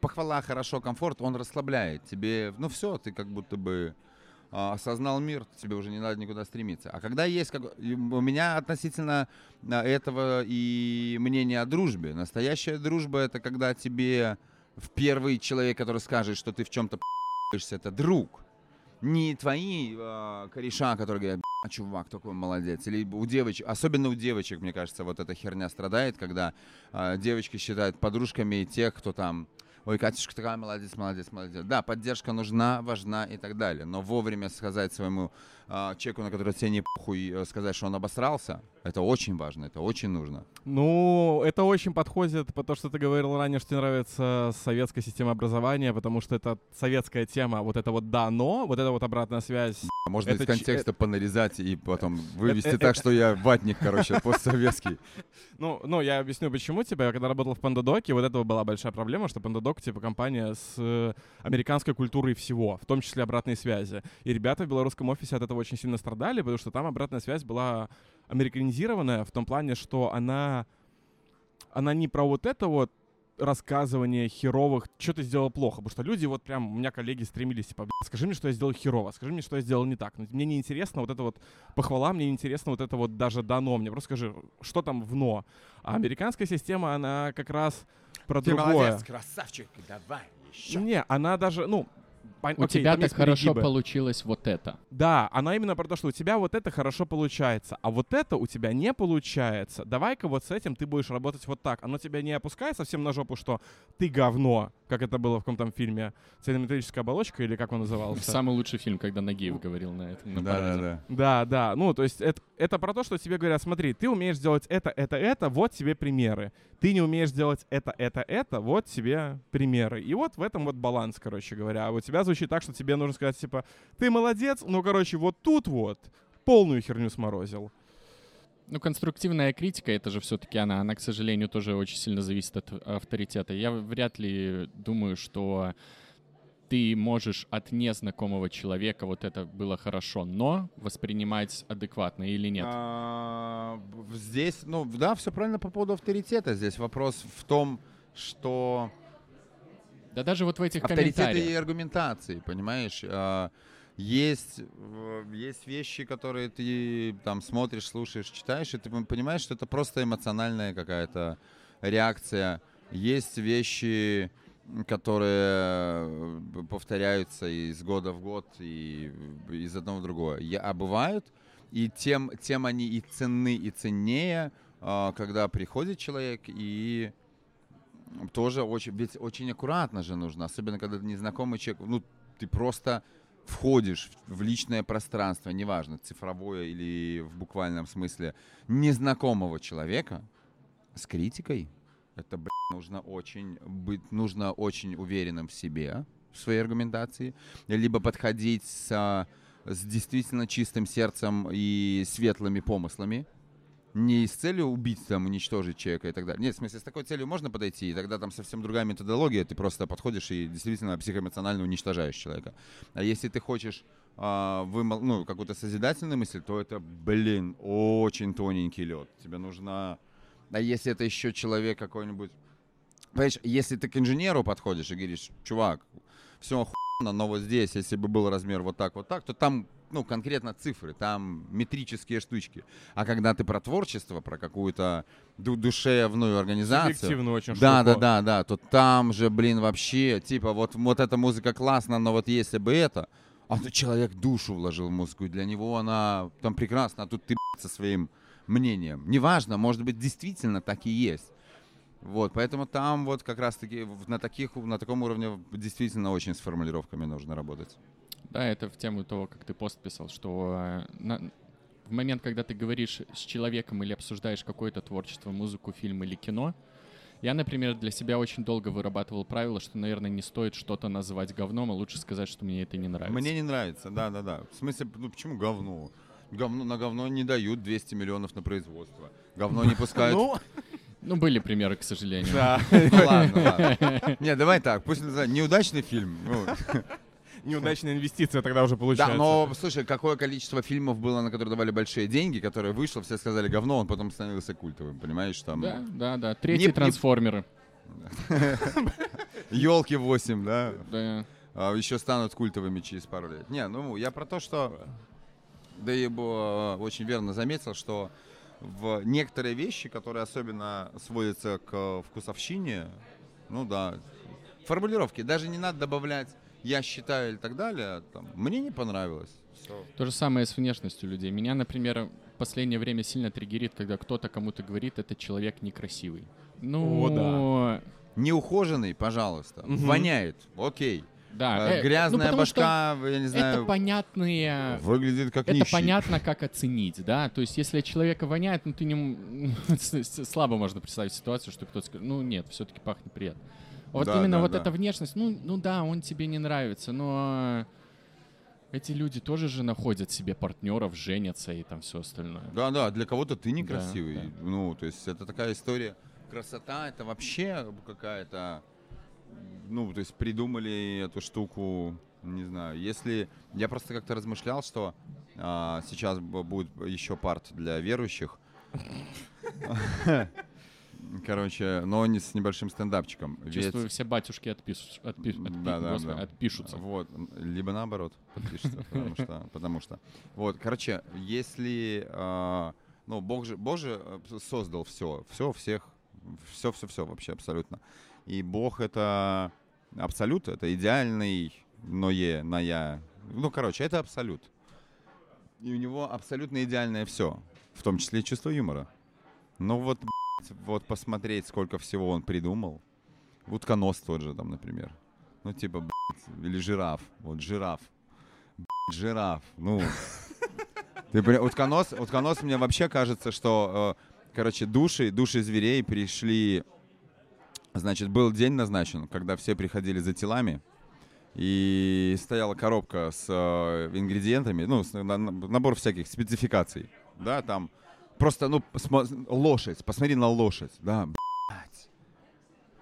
похвала, хорошо, комфорт, он расслабляет. Тебе, ну все, ты как будто бы а, осознал мир, тебе уже не надо никуда стремиться. А когда есть, как, у меня относительно а, этого и мнение о дружбе. Настоящая дружба это когда тебе в первый человек, который скажет, что ты в чем-то это друг. Не твои а, кореша, которые говорят, чувак такой молодец. Или у девочек, особенно у девочек, мне кажется, вот эта херня страдает, когда а, девочки считают подружками тех, кто там, ой, Катюшка такая молодец, молодец, молодец. Да, поддержка нужна, важна и так далее. Но вовремя сказать своему а, человеку, на который тебе не похуй, э, сказать, что он обосрался, это очень важно, это очень нужно. Ну, это очень подходит, потому что ты говорил ранее, что тебе нравится советская система образования, потому что это советская тема, вот это вот да, но, вот это вот обратная связь. Можно Это из ч- контекста понарезать и потом вывести э, так, э, что я ватник, короче, <laughs> постсоветский. Ну, ну, я объясню, почему тебе. Я когда работал в Пандадоке, вот этого была большая проблема, что Пандадок, типа, компания с э, американской культурой всего, в том числе обратной связи. И ребята в белорусском офисе от этого очень сильно страдали, потому что там обратная связь была американизированная в том плане, что она, она не про вот это вот рассказывание херовых, что ты сделал плохо, потому что люди вот прям, у меня коллеги стремились, типа, «Бля, скажи мне, что я сделал херово, скажи мне, что я сделал не так. Мне не интересно вот это вот похвала, мне не интересно вот это вот даже дано, мне просто скажи, что там в но. А американская система, она как раз про другое. красавчик, давай еще. Не, она даже, ну, пон- У окей, тебя так хорошо перегибы. получилось вот это. Да, она именно про то, что у тебя вот это хорошо получается, а вот это у тебя не получается. Давай-ка вот с этим ты будешь работать вот так. Оно тебя не опускает совсем на жопу, что ты говно, как это было в каком-то фильме «Цельнометаллическая оболочка» или как он назывался? Самый лучший фильм, когда Нагиев говорил на этом. на Да, да, параде. да. Да, да. Ну, то есть это, это про то, что тебе говорят, смотри, ты умеешь делать это, это, это, вот тебе примеры. Ты не умеешь делать это, это, это, вот тебе примеры. И вот в этом вот баланс, короче говоря. А у тебя звучит так, что тебе нужно сказать, типа, ты молодец, ну, короче, вот тут вот полную херню сморозил. Ну, конструктивная критика, это же все-таки она, она, к сожалению, тоже очень сильно зависит от авторитета. Я вряд ли думаю, что ты можешь от незнакомого человека вот это было хорошо, но воспринимать адекватно или нет. А, Здесь, ну, да, все правильно по поводу авторитета. Здесь вопрос в том, что Да даже вот в этих авторитеты и комментариях. аргументации, понимаешь? Есть, есть вещи, которые ты там смотришь, слушаешь, читаешь, и ты пон- понимаешь, что это просто эмоциональная какая-то реакция. Есть вещи, которые э, повторяются из года в год и из одного в другое. А бывают, и тем, тем они и ценны, и ценнее, а, когда приходит человек и тоже очень, ведь очень аккуратно же нужно, особенно когда ты незнакомый человек, ну, ты просто входишь в личное пространство, неважно, цифровое или в буквальном смысле, незнакомого человека с критикой. Это, блядь, нужно очень быть, нужно очень уверенным в себе, в своей аргументации, либо подходить с, а, с действительно чистым сердцем и светлыми помыслами, не с целью убить, там, уничтожить человека и так далее. Нет, в смысле, с такой целью можно подойти, и тогда там совсем другая методология, ты просто подходишь и действительно психоэмоционально уничтожаешь человека. А если ты хочешь а, вымол... ну, какую-то созидательную мысль, то это, блин, очень тоненький лед. Тебе нужно... А если это еще человек какой-нибудь... Понимаешь, если ты к инженеру подходишь и говоришь, чувак, все охуенно, но вот здесь, если бы был размер вот так, вот так, то там ну, конкретно цифры, там метрические штучки. А когда ты про творчество, про какую-то ду- душевную организацию... Субъективную очень Да, штуку. да, да, да, то там же, блин, вообще, типа, вот, вот эта музыка классная, но вот если бы это, а то человек душу вложил в музыку, и для него она там прекрасна, а тут ты, со своим мнением. Неважно, может быть, действительно так и есть. Вот, поэтому там вот как раз-таки на, таких, на таком уровне действительно очень с формулировками нужно работать. Да, это в тему того, как ты пост писал, что э, на- в момент, когда ты говоришь с человеком или обсуждаешь какое-то творчество, музыку, фильм или кино, я, например, для себя очень долго вырабатывал правило, что, наверное, не стоит что-то называть говном, а лучше сказать, что мне это не нравится. Мне не нравится, да-да-да. В смысле, ну почему говно? Говно, на говно не дают 200 миллионов на производство. Говно не пускают. Ну, Ну, были примеры, к сожалению. да. <laughs> Ну ладно, ладно. Не, давай так, пусть называют неудачный фильм. Неудачная инвестиция тогда уже получается. Да, но слушай, какое количество фильмов было, на которые давали большие деньги, которые вышло, все сказали говно, он потом становился культовым, понимаешь? Там Да, да, да. Третий Не- трансформеры. <laughs> елки 8, да, Да. а еще станут культовыми через пару лет. Не, ну я про то, что да и э, очень верно заметил, что в некоторые вещи, которые особенно сводятся к вкусовщине, ну да, формулировки, даже не надо добавлять я считаю или так далее, там, мне не понравилось. Всё. То же самое с внешностью людей. Меня, например, в последнее время сильно триггерит, когда кто-то кому-то говорит, этот человек некрасивый. Ну, О, Неухоженный, пожалуйста, Мгм. воняет, окей. да. Э, ну, Грязная что башка, я не Это знаю, понятные... выглядит как Это нищий. понятно, как оценить, да. То есть, если человека воняет, ну ты не <laughs> слабо можно представить ситуацию, что кто-то скажет, ну нет, все-таки пахнет приятно. Вот Да, именно да, вот да. эта внешность, ну, ну да, он тебе не нравится, но эти люди тоже же находят себе партнеров, женятся и там все остальное. Да, да, для кого-то ты Да, некрасивый. да. Ну, то есть это такая история. Красота это вообще какая-то. Ну, то есть придумали эту штуку, не знаю. Если я просто как-то размышлял, что а, сейчас будет еще парт для верующих. <laughs> Короче, но не с небольшим стендапчиком. Ведь- Чувствую, все батюшки отпишут, отпи- отпи- Да, да, господи, да. отпишутся. Вот, либо наоборот подпишется, потому что, потому что. Вот, короче, если, а, ну, Бог же, Бог же э, создал все, все, всех, все, все, все вообще абсолютно. И Бог это абсолют, это идеальный ное, ная. Ну, короче, это абсолют. И у него абсолютно идеальное все, в том числе и чувство юмора. Ну вот, вот посмотреть, сколько всего он придумал. Утконос тот же там, например. Ну, типа, или жираф. Вот жираф. Жираф. Ну. Ты, поня- утконос, утконос мне вообще кажется, что, э, короче, души, души зверей пришли... Значит, был день назначен, когда все приходили за телами, и стояла коробка с э, ингредиентами, ну, набор всяких спецификаций. Да, там просто, ну, лошадь, посмотри на лошадь, да, блядь.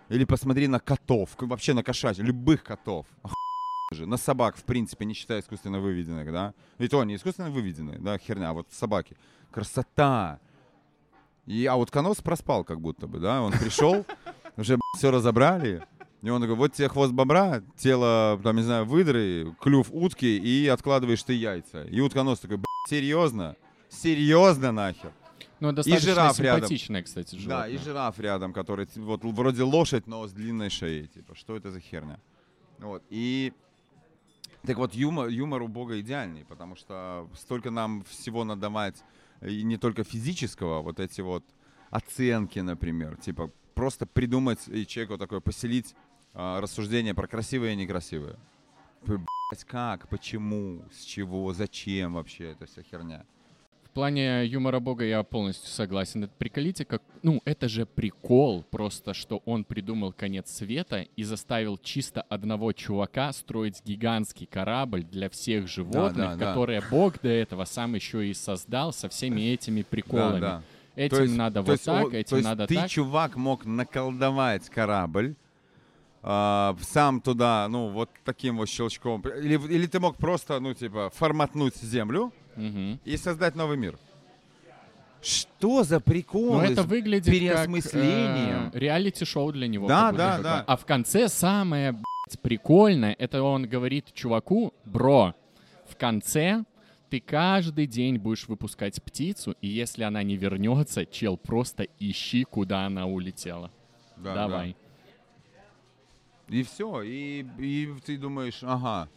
Или посмотри на котов, вообще на кошачьих, любых котов. Же. На собак, в принципе, не считая искусственно выведенных, да. И то не искусственно выведенные, да, херня, а вот собаки. Красота. И, а вот Конос проспал как будто бы, да, он пришел, <laughs> уже все разобрали, и он такой, вот тебе хвост бобра, тело, там, не знаю, выдры, клюв утки, и откладываешь ты яйца. И утконос такой, «Б***ь, серьезно? Серьезно нахер? Ну, достаточно жираф рядом. кстати, животное. Да, и жираф рядом, который вот вроде лошадь, но с длинной шеей. Типа, что это за херня? Вот. И так вот, юмор, юмор у Бога идеальный, потому что столько нам всего надавать, и не только физического, вот эти вот оценки, например, типа просто придумать и человеку такое поселить а, рассуждение про красивое и некрасивое. П- блядь, как, почему, с чего, зачем вообще эта вся херня? Плане юмора Бога я полностью согласен. Это приколите, как... Ну, это же прикол просто, что он придумал конец света и заставил чисто одного чувака строить гигантский корабль для всех животных, да, да. которые Бог до этого сам еще и создал со всеми этими приколами. Да, да. Этим То есть- надо вот есть так, он- этим то есть надо ты, так. чувак, мог наколдовать корабль, а, сам туда, ну, вот таким вот щелчком. Или, или ты мог просто, ну, типа, форматнуть землю Мгм. и создать новый мир. Что за прикол? Ну, это выглядит как переосмыслением. э, реалити-шоу для него. Да, как да, да. А в конце самое блядь, прикольное, это он говорит чуваку, бро, в конце ты каждый день будешь выпускать птицу, и если она не вернется, чел, просто ищи, куда она улетела. Да, Давай. да. И все. И, и ты думаешь, ага,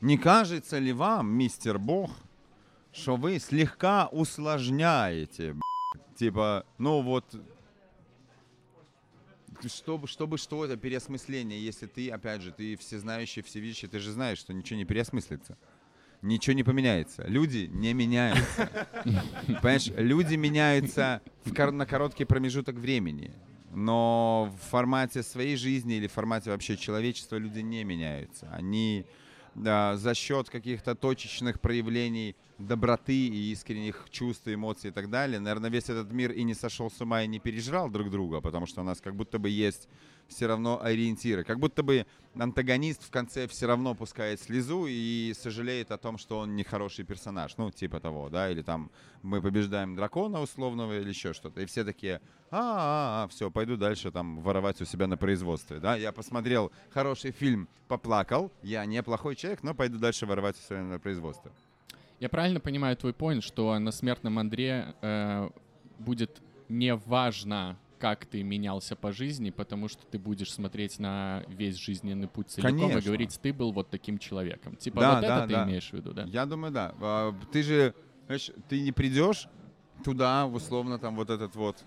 не кажется ли вам, мистер Бог, что вы слегка усложняете, типа, ну вот, чтобы, чтобы что это переосмысление, если ты, опять же, ты всезнающий, всевидящий, ты же знаешь, что ничего не переосмыслится. Ничего не поменяется. Люди не меняются. Понимаешь, люди меняются в кор- на короткий промежуток времени. Но в формате своей жизни или в формате вообще человечества люди не меняются. Они да, за счет каких-то точечных проявлений доброты и искренних чувств, эмоций и так далее, наверное, весь этот мир и не сошел с ума и не пережрал друг друга, потому что у нас как будто бы есть все равно ориентиры. Как будто бы антагонист в конце все равно пускает слезу и сожалеет о том, что он нехороший персонаж. Ну, типа того, да, или там мы побеждаем дракона условного или еще что-то. И все такие, а, а, все, пойду дальше там воровать у себя на производстве, да. Я посмотрел хороший фильм, поплакал, я не плохой человек, но пойду дальше воровать у себя на производстве. Я правильно понимаю твой поинт, что на смертном Андре э, будет не важно, как ты менялся по жизни, потому что ты будешь смотреть на весь жизненный путь целиком и Конечно. говорить, ты был вот таким человеком. Типа Да, вот да, это ты да. имеешь в виду, да? Я думаю, да. А, Ты же, знаешь, ты не придешь туда, условно, там вот этот вот,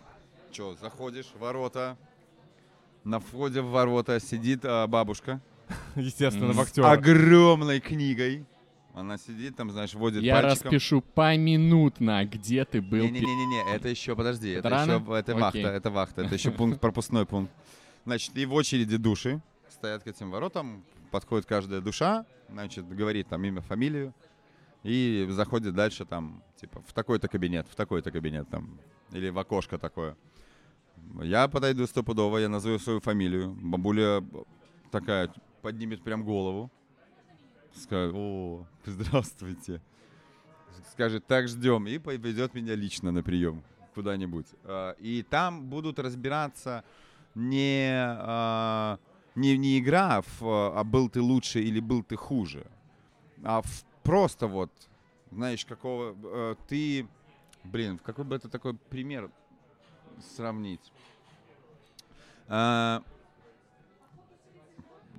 что, заходишь, ворота, на входе в ворота сидит а, бабушка Естественно, в актер. огромной книгой. Она сидит там, знаешь, водит Я пальчиком. распишу поминутно, где ты был. Не-не-не, это еще, подожди, Это это, еще, это Окей. вахта, это вахта, это еще пункт, пропускной пункт. Значит, и в очереди души стоят к этим воротам, подходит каждая душа, значит, говорит там имя, фамилию, и заходит дальше там, типа, в такой-то кабинет, в такой-то кабинет там, или в окошко такое. Я подойду стопудово, я назову свою фамилию, бабуля такая поднимет прям голову, скажет, о, здравствуйте. Скажет, так ждем, и поведет меня лично на прием куда-нибудь. А, И там будут разбираться не, а, не, не игра, в, а был ты лучше или был ты хуже, а в просто вот, знаешь, какого э, ты, блин, в какой бы это такой пример сравнить? А,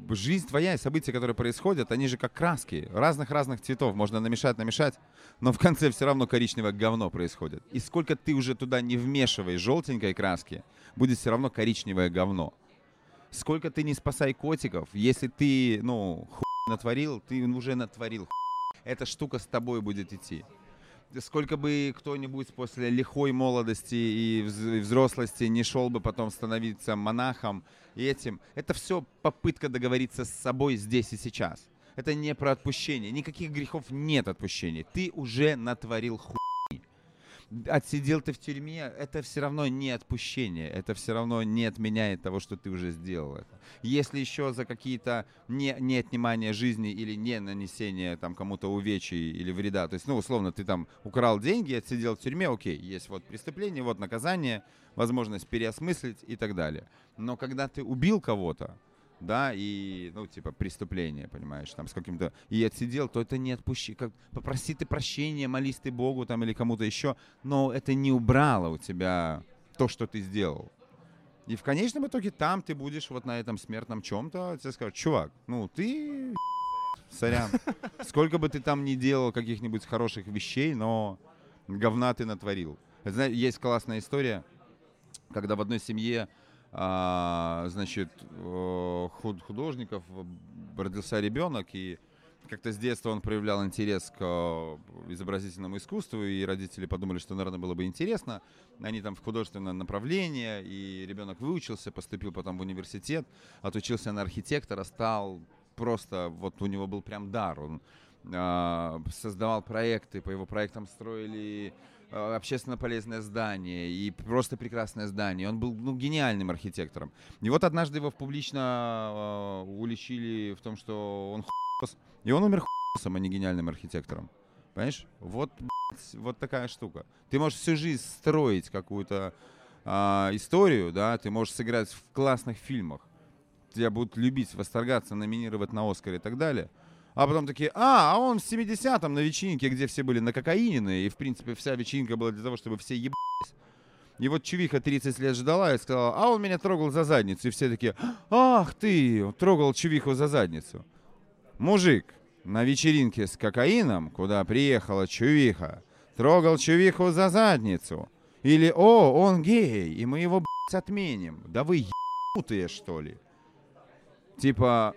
жизнь твоя и события, которые происходят, они же как краски, разных-разных цветов. Можно намешать, намешать, но в конце все равно коричневое говно происходит. И сколько ты уже туда не вмешивай желтенькой краски, будет все равно коричневое говно. Сколько ты не спасай котиков, если ты, ну, хуй натворил, ты уже натворил хуй. Эта штука с тобой будет идти. Сколько бы кто-нибудь после лихой молодости и вз- и взрослости не шел бы потом становиться монахом и этим, это все попытка договориться с собой здесь и сейчас. Это не про отпущение. Никаких грехов нет отпущения. Ты уже натворил хуйни. Отсидел ты в тюрьме, это все равно не отпущение. Это все равно не отменяет того, что ты уже сделал это. Если еще за какие-то не, не отнимание жизни или не нанесение там кому-то увечий или вреда, то есть, ну, условно, ты там украл деньги, отсидел в тюрьме, окей, есть вот преступление, вот наказание, возможность переосмыслить и так далее. Но когда ты убил кого-то, да, и, ну, типа, преступление, понимаешь, там, с каким-то, и отсидел, то это не отпущи, как, попроси ты прощения, молись ты Богу, там, или кому-то еще, но это не убрало у тебя то, что ты сделал. И в конечном итоге там ты будешь вот на этом смертном чем-то, тебе скажут, чувак, ну, ты, <laughs> сорян, сколько бы ты там ни делал каких-нибудь хороших вещей, но говна ты натворил. Знаешь, есть классная история, когда в одной семье значит, э, худ- художников родился ребенок, и как-то с детства он проявлял интерес к э, изобразительному искусству, и родители подумали, что, наверное, было бы интересно. Они там в художественное направление, и ребенок выучился, поступил потом в университет, отучился на архитектора, стал просто, вот у него был прям дар. Он э, создавал проекты, по его проектам строили общественно полезное здание и просто прекрасное здание. Он был ну, гениальным архитектором. И вот однажды его публично э, уличили в том, что он хуй, и он умер хуй, а не гениальным архитектором. Понимаешь? Вот, вот такая штука. Ты можешь всю жизнь строить какую-то э, историю, да, ты можешь сыграть в классных фильмах, тебя будут любить, восторгаться, номинировать на Оскар и так далее. А потом такие, а, а он в 70-м на вечеринке, где все были на кокаине, и, в принципе, вся вечеринка была для того, чтобы все ебались. И вот Чувиха 30 лет ждала и сказала, а он меня трогал за задницу. И все такие, ах ты, трогал Чувиху за задницу. Мужик на вечеринке с кокаином, куда приехала Чувиха, трогал Чувиху за задницу. Или, о, он гей, и мы его, блядь, отменим. Да вы ебутые, что ли? Типа,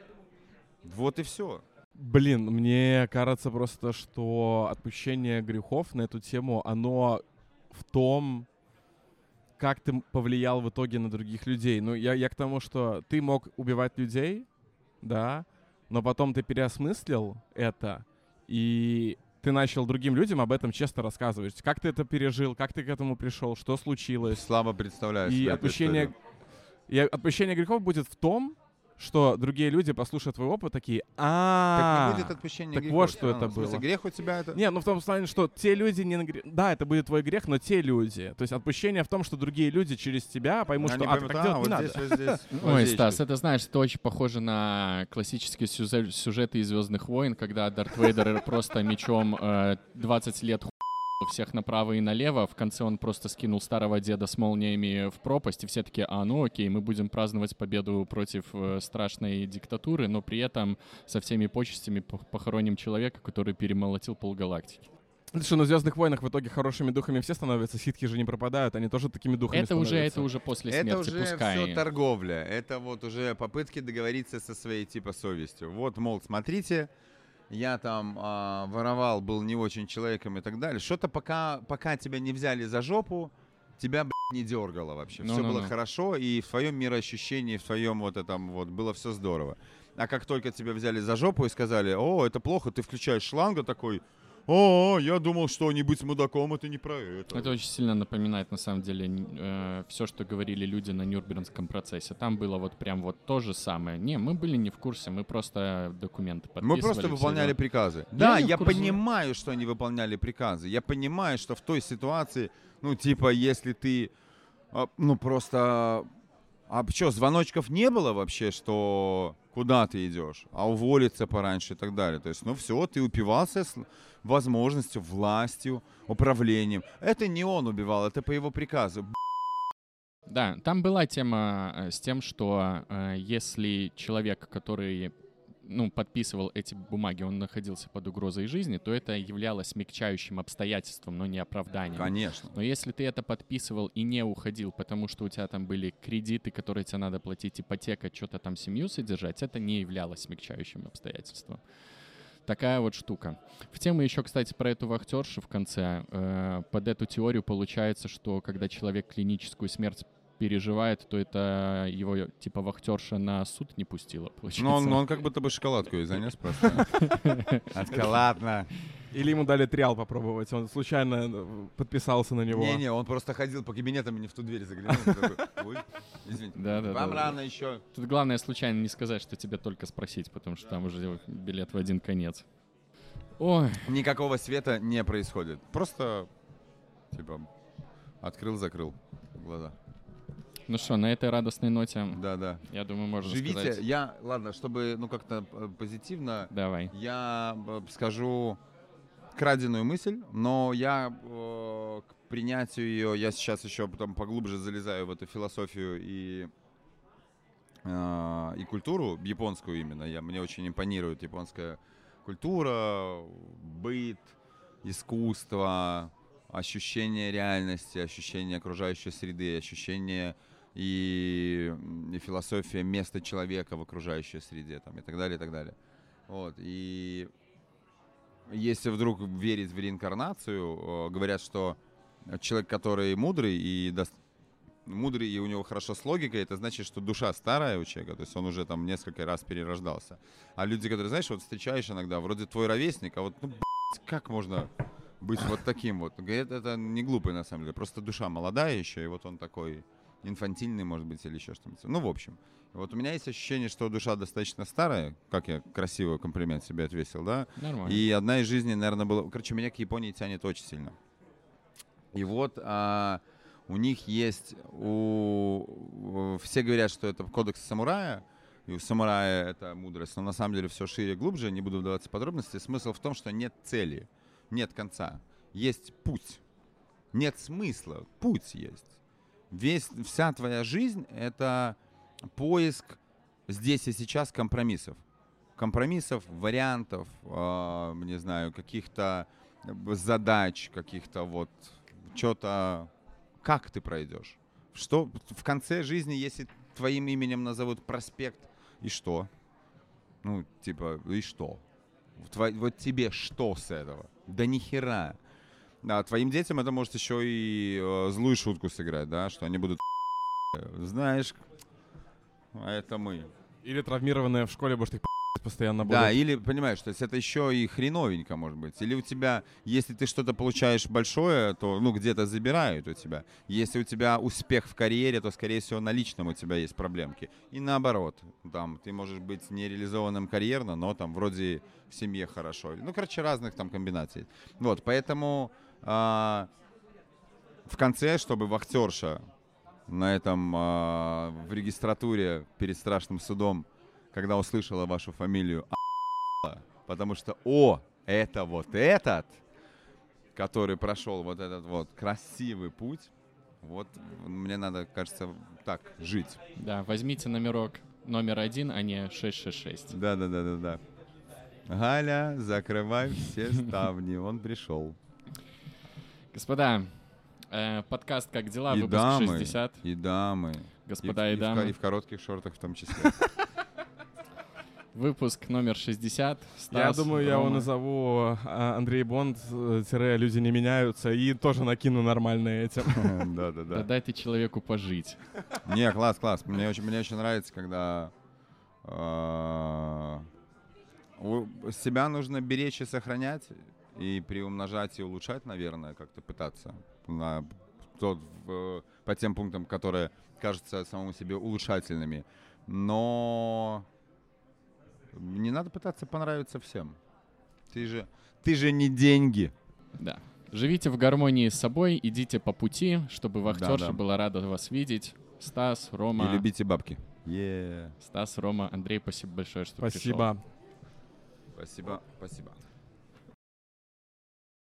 вот и все. Блин, мне кажется просто, что отпущение грехов на эту тему, оно в том, как ты повлиял в итоге на других людей. Ну, я, я к тому, что ты мог убивать людей, да, но потом ты переосмыслил это, и ты начал другим людям об этом честно рассказывать. Как ты это пережил, как ты к этому пришел, что случилось. Слабо представляю И себе отпущение, и отпущение грехов будет в том, что другие люди, послушают твой опыт, такие, Так а не будет отпущения так грехов. вот, что А, это в смысле, было. грех у тебя это... Не, ну в том плане, что те люди не... нагре- Да, это будет твой грех, но те люди. То есть отпущение в том, что другие люди через тебя поймут, Они что а, поймут, так а, делать вот не надо. здесь, вот здесь, вот <laughs> Ой, здесь Стас, это знаешь, это очень похоже на классические сюзе- сюжеты из Звездных войн, когда Дарт Вейдер просто мечом э, 20 лет всех направо и налево. В конце он просто скинул старого деда с молниями в пропасть, и все таки а, ну окей, мы будем праздновать победу против э, страшной диктатуры, но при этом со всеми почестями пох- похороним человека, который перемолотил полгалактики. Это что, на Звездных войнах в итоге хорошими духами все становятся, ситхи же не пропадают, они тоже такими духами Это уже, становятся. это уже после Это смерти, уже пускай. все торговля. Это вот уже попытки договориться со своей типа совестью. Вот, мол, смотрите, я там а, воровал, был не очень человеком и так далее. Что-то пока, пока тебя не взяли за жопу, тебя, блядь, не дергало вообще. Все Ну-ну-ну. было хорошо, и в твоем мироощущении, в твоем вот этом вот было все здорово. А как только тебя взяли за жопу и сказали, о, это плохо, ты включаешь шланга такой, о, я думал, что не быть мудаком, это не про это. Это очень сильно напоминает, на самом деле, все, что говорили люди на Нюрнбергском процессе. Там было вот прям вот то же самое. Не, мы были не в курсе, мы просто документы подписывали. Мы просто выполняли приказы. Да, не в я понимаю, что они выполняли приказы. Я понимаю, что в той ситуации, ну, типа, если ты, а, ну, просто... А что, звоночков не было вообще, что куда ты идешь, а уволиться пораньше и так далее. То есть, ну все, ты упивался с возможностью, властью, управлением. Это не он убивал, это по его приказу. Да, там была тема э, с тем, что э, если человек, который ну, подписывал эти бумаги, он находился под угрозой жизни, то это являлось смягчающим обстоятельством, но не оправданием. Конечно. Но если ты это подписывал и не уходил, потому что у тебя там были кредиты, которые тебе надо платить, ипотека, что-то там семью содержать, это не являлось смягчающим обстоятельством. Такая вот штука. В тему еще, кстати, про эту вахтершу в конце. Э, под эту теорию получается, что когда человек клиническую смерть переживает, то это его, типа, вахтерша на суд не пустила, получается. Ну, он, он как будто бы шоколадку ей занес просто. <laughs> Шоколадно. Или ему дали триал попробовать, он случайно э, подписался на него. Не-не, он просто ходил по кабинетам и не в ту дверь заглянул. такой, Ой, извините. Вам рано еще. Тут главное случайно не сказать, что тебе только спросить, потому что там уже билет в один конец. Ой, Никакого света не происходит. Просто, типа, открыл-закрыл глаза. ну что, на этой радостной ноте, Да-да. я думаю, можно Живите. сказать... Я, ладно, чтобы, ну, как-то э, позитивно, Давай. я э, скажу краденую мысль, но я э, к принятию ее, я сейчас еще потом поглубже залезаю в эту философию и э, и культуру японскую именно. Я, мне очень импонирует японская культура, быт, искусство, ощущение реальности, ощущение окружающей среды, ощущение и, и философия места человека в окружающей среде там, и так далее, и так далее. Вот, и если вдруг верить в реинкарнацию, э, говорят, что человек, который мудрый и дос- мудрый и у него хорошо с логикой, это значит, что душа старая у человека, то есть он уже там несколько раз перерождался. А люди, которые, знаешь, вот встречаешь иногда, вроде твой ровесник, а вот, ну, как можно быть вот таким вот? Говорят, это не глупый на самом деле, просто душа молодая еще, и вот он такой инфантильный, может быть, или еще что-нибудь. Ну, в общем. Вот у меня есть ощущение, что душа достаточно старая, как я красивый комплимент себе отвесил, да, Нормально. и одна из жизней, наверное, была... Короче, меня к Японии тянет очень сильно. И вот а, у них есть... У... Все говорят, что это кодекс самурая, и у самурая это мудрость, но на самом деле все шире и глубже, не буду вдаваться в подробности. Смысл в том, что нет цели, нет конца. Есть путь. Нет смысла, путь есть. Весь, вся твоя жизнь — это поиск здесь и сейчас компромиссов компромиссов, вариантов, э, не знаю, каких-то задач, каких-то вот что-то, как ты пройдешь? Что в конце жизни, если твоим именем назовут проспект, и что? Ну, типа, и что? Тво- вот тебе что с этого? Да ни хера. Да, твоим детям это может еще и э, злую шутку сыграть, да, что они будут <laughs> знаешь, а это мы. Или травмированная в школе будешь их <laughs> постоянно будут. Да, или, понимаешь, то есть это еще и хреновенько, может быть. Или у тебя, если ты что-то получаешь большое, то, ну, где-то забирают у тебя. Если у тебя успех в карьере, то, скорее всего, на личном у тебя есть проблемки. И наоборот, там, ты можешь быть нереализованным карьерно, но там вроде в семье хорошо. Ну, короче, разных там комбинаций. Вот, поэтому а, в конце, чтобы вахтерша на этом, а, в регистратуре перед страшным судом, когда услышала вашу фамилию, а**ла, потому что, о, это вот этот, который прошел вот этот вот красивый путь, вот мне надо, кажется, так жить. Да, возьмите номерок номер один, а не 666. Да-да-да-да-да. Галя, закрывай все ставни, он пришел. Господа, э, подкаст «Как дела?» И выпуск дамы, 60. и дамы. Господа и, и, в- и в дамы. и в коротких шортах в том числе. Выпуск номер 60. Я Стас, думаю, я его Рома. назову а, Андрей Бонд, э, тире «Люди не меняются» и тоже накину нормально этим. <laughs> Да Да-да-да. дай ты человеку пожить. Не, класс, класс. Мне очень, мне очень нравится, когда э, себя нужно беречь и сохранять, и приумножать и улучшать, наверное, как-то пытаться на тот, в- по тем пунктам, которые кажутся самому себе улучшательными. Но не надо пытаться понравиться всем. Ты же, ты же не деньги. Да. Живите в гармонии с собой, идите по пути, чтобы вахтерша Да-да. была рада вас видеть. Стас, Рома, И любите бабки. Е. Стас, Рома, Андрей, спасибо большое, что пришел. Спасибо. Спасибо, спасибо.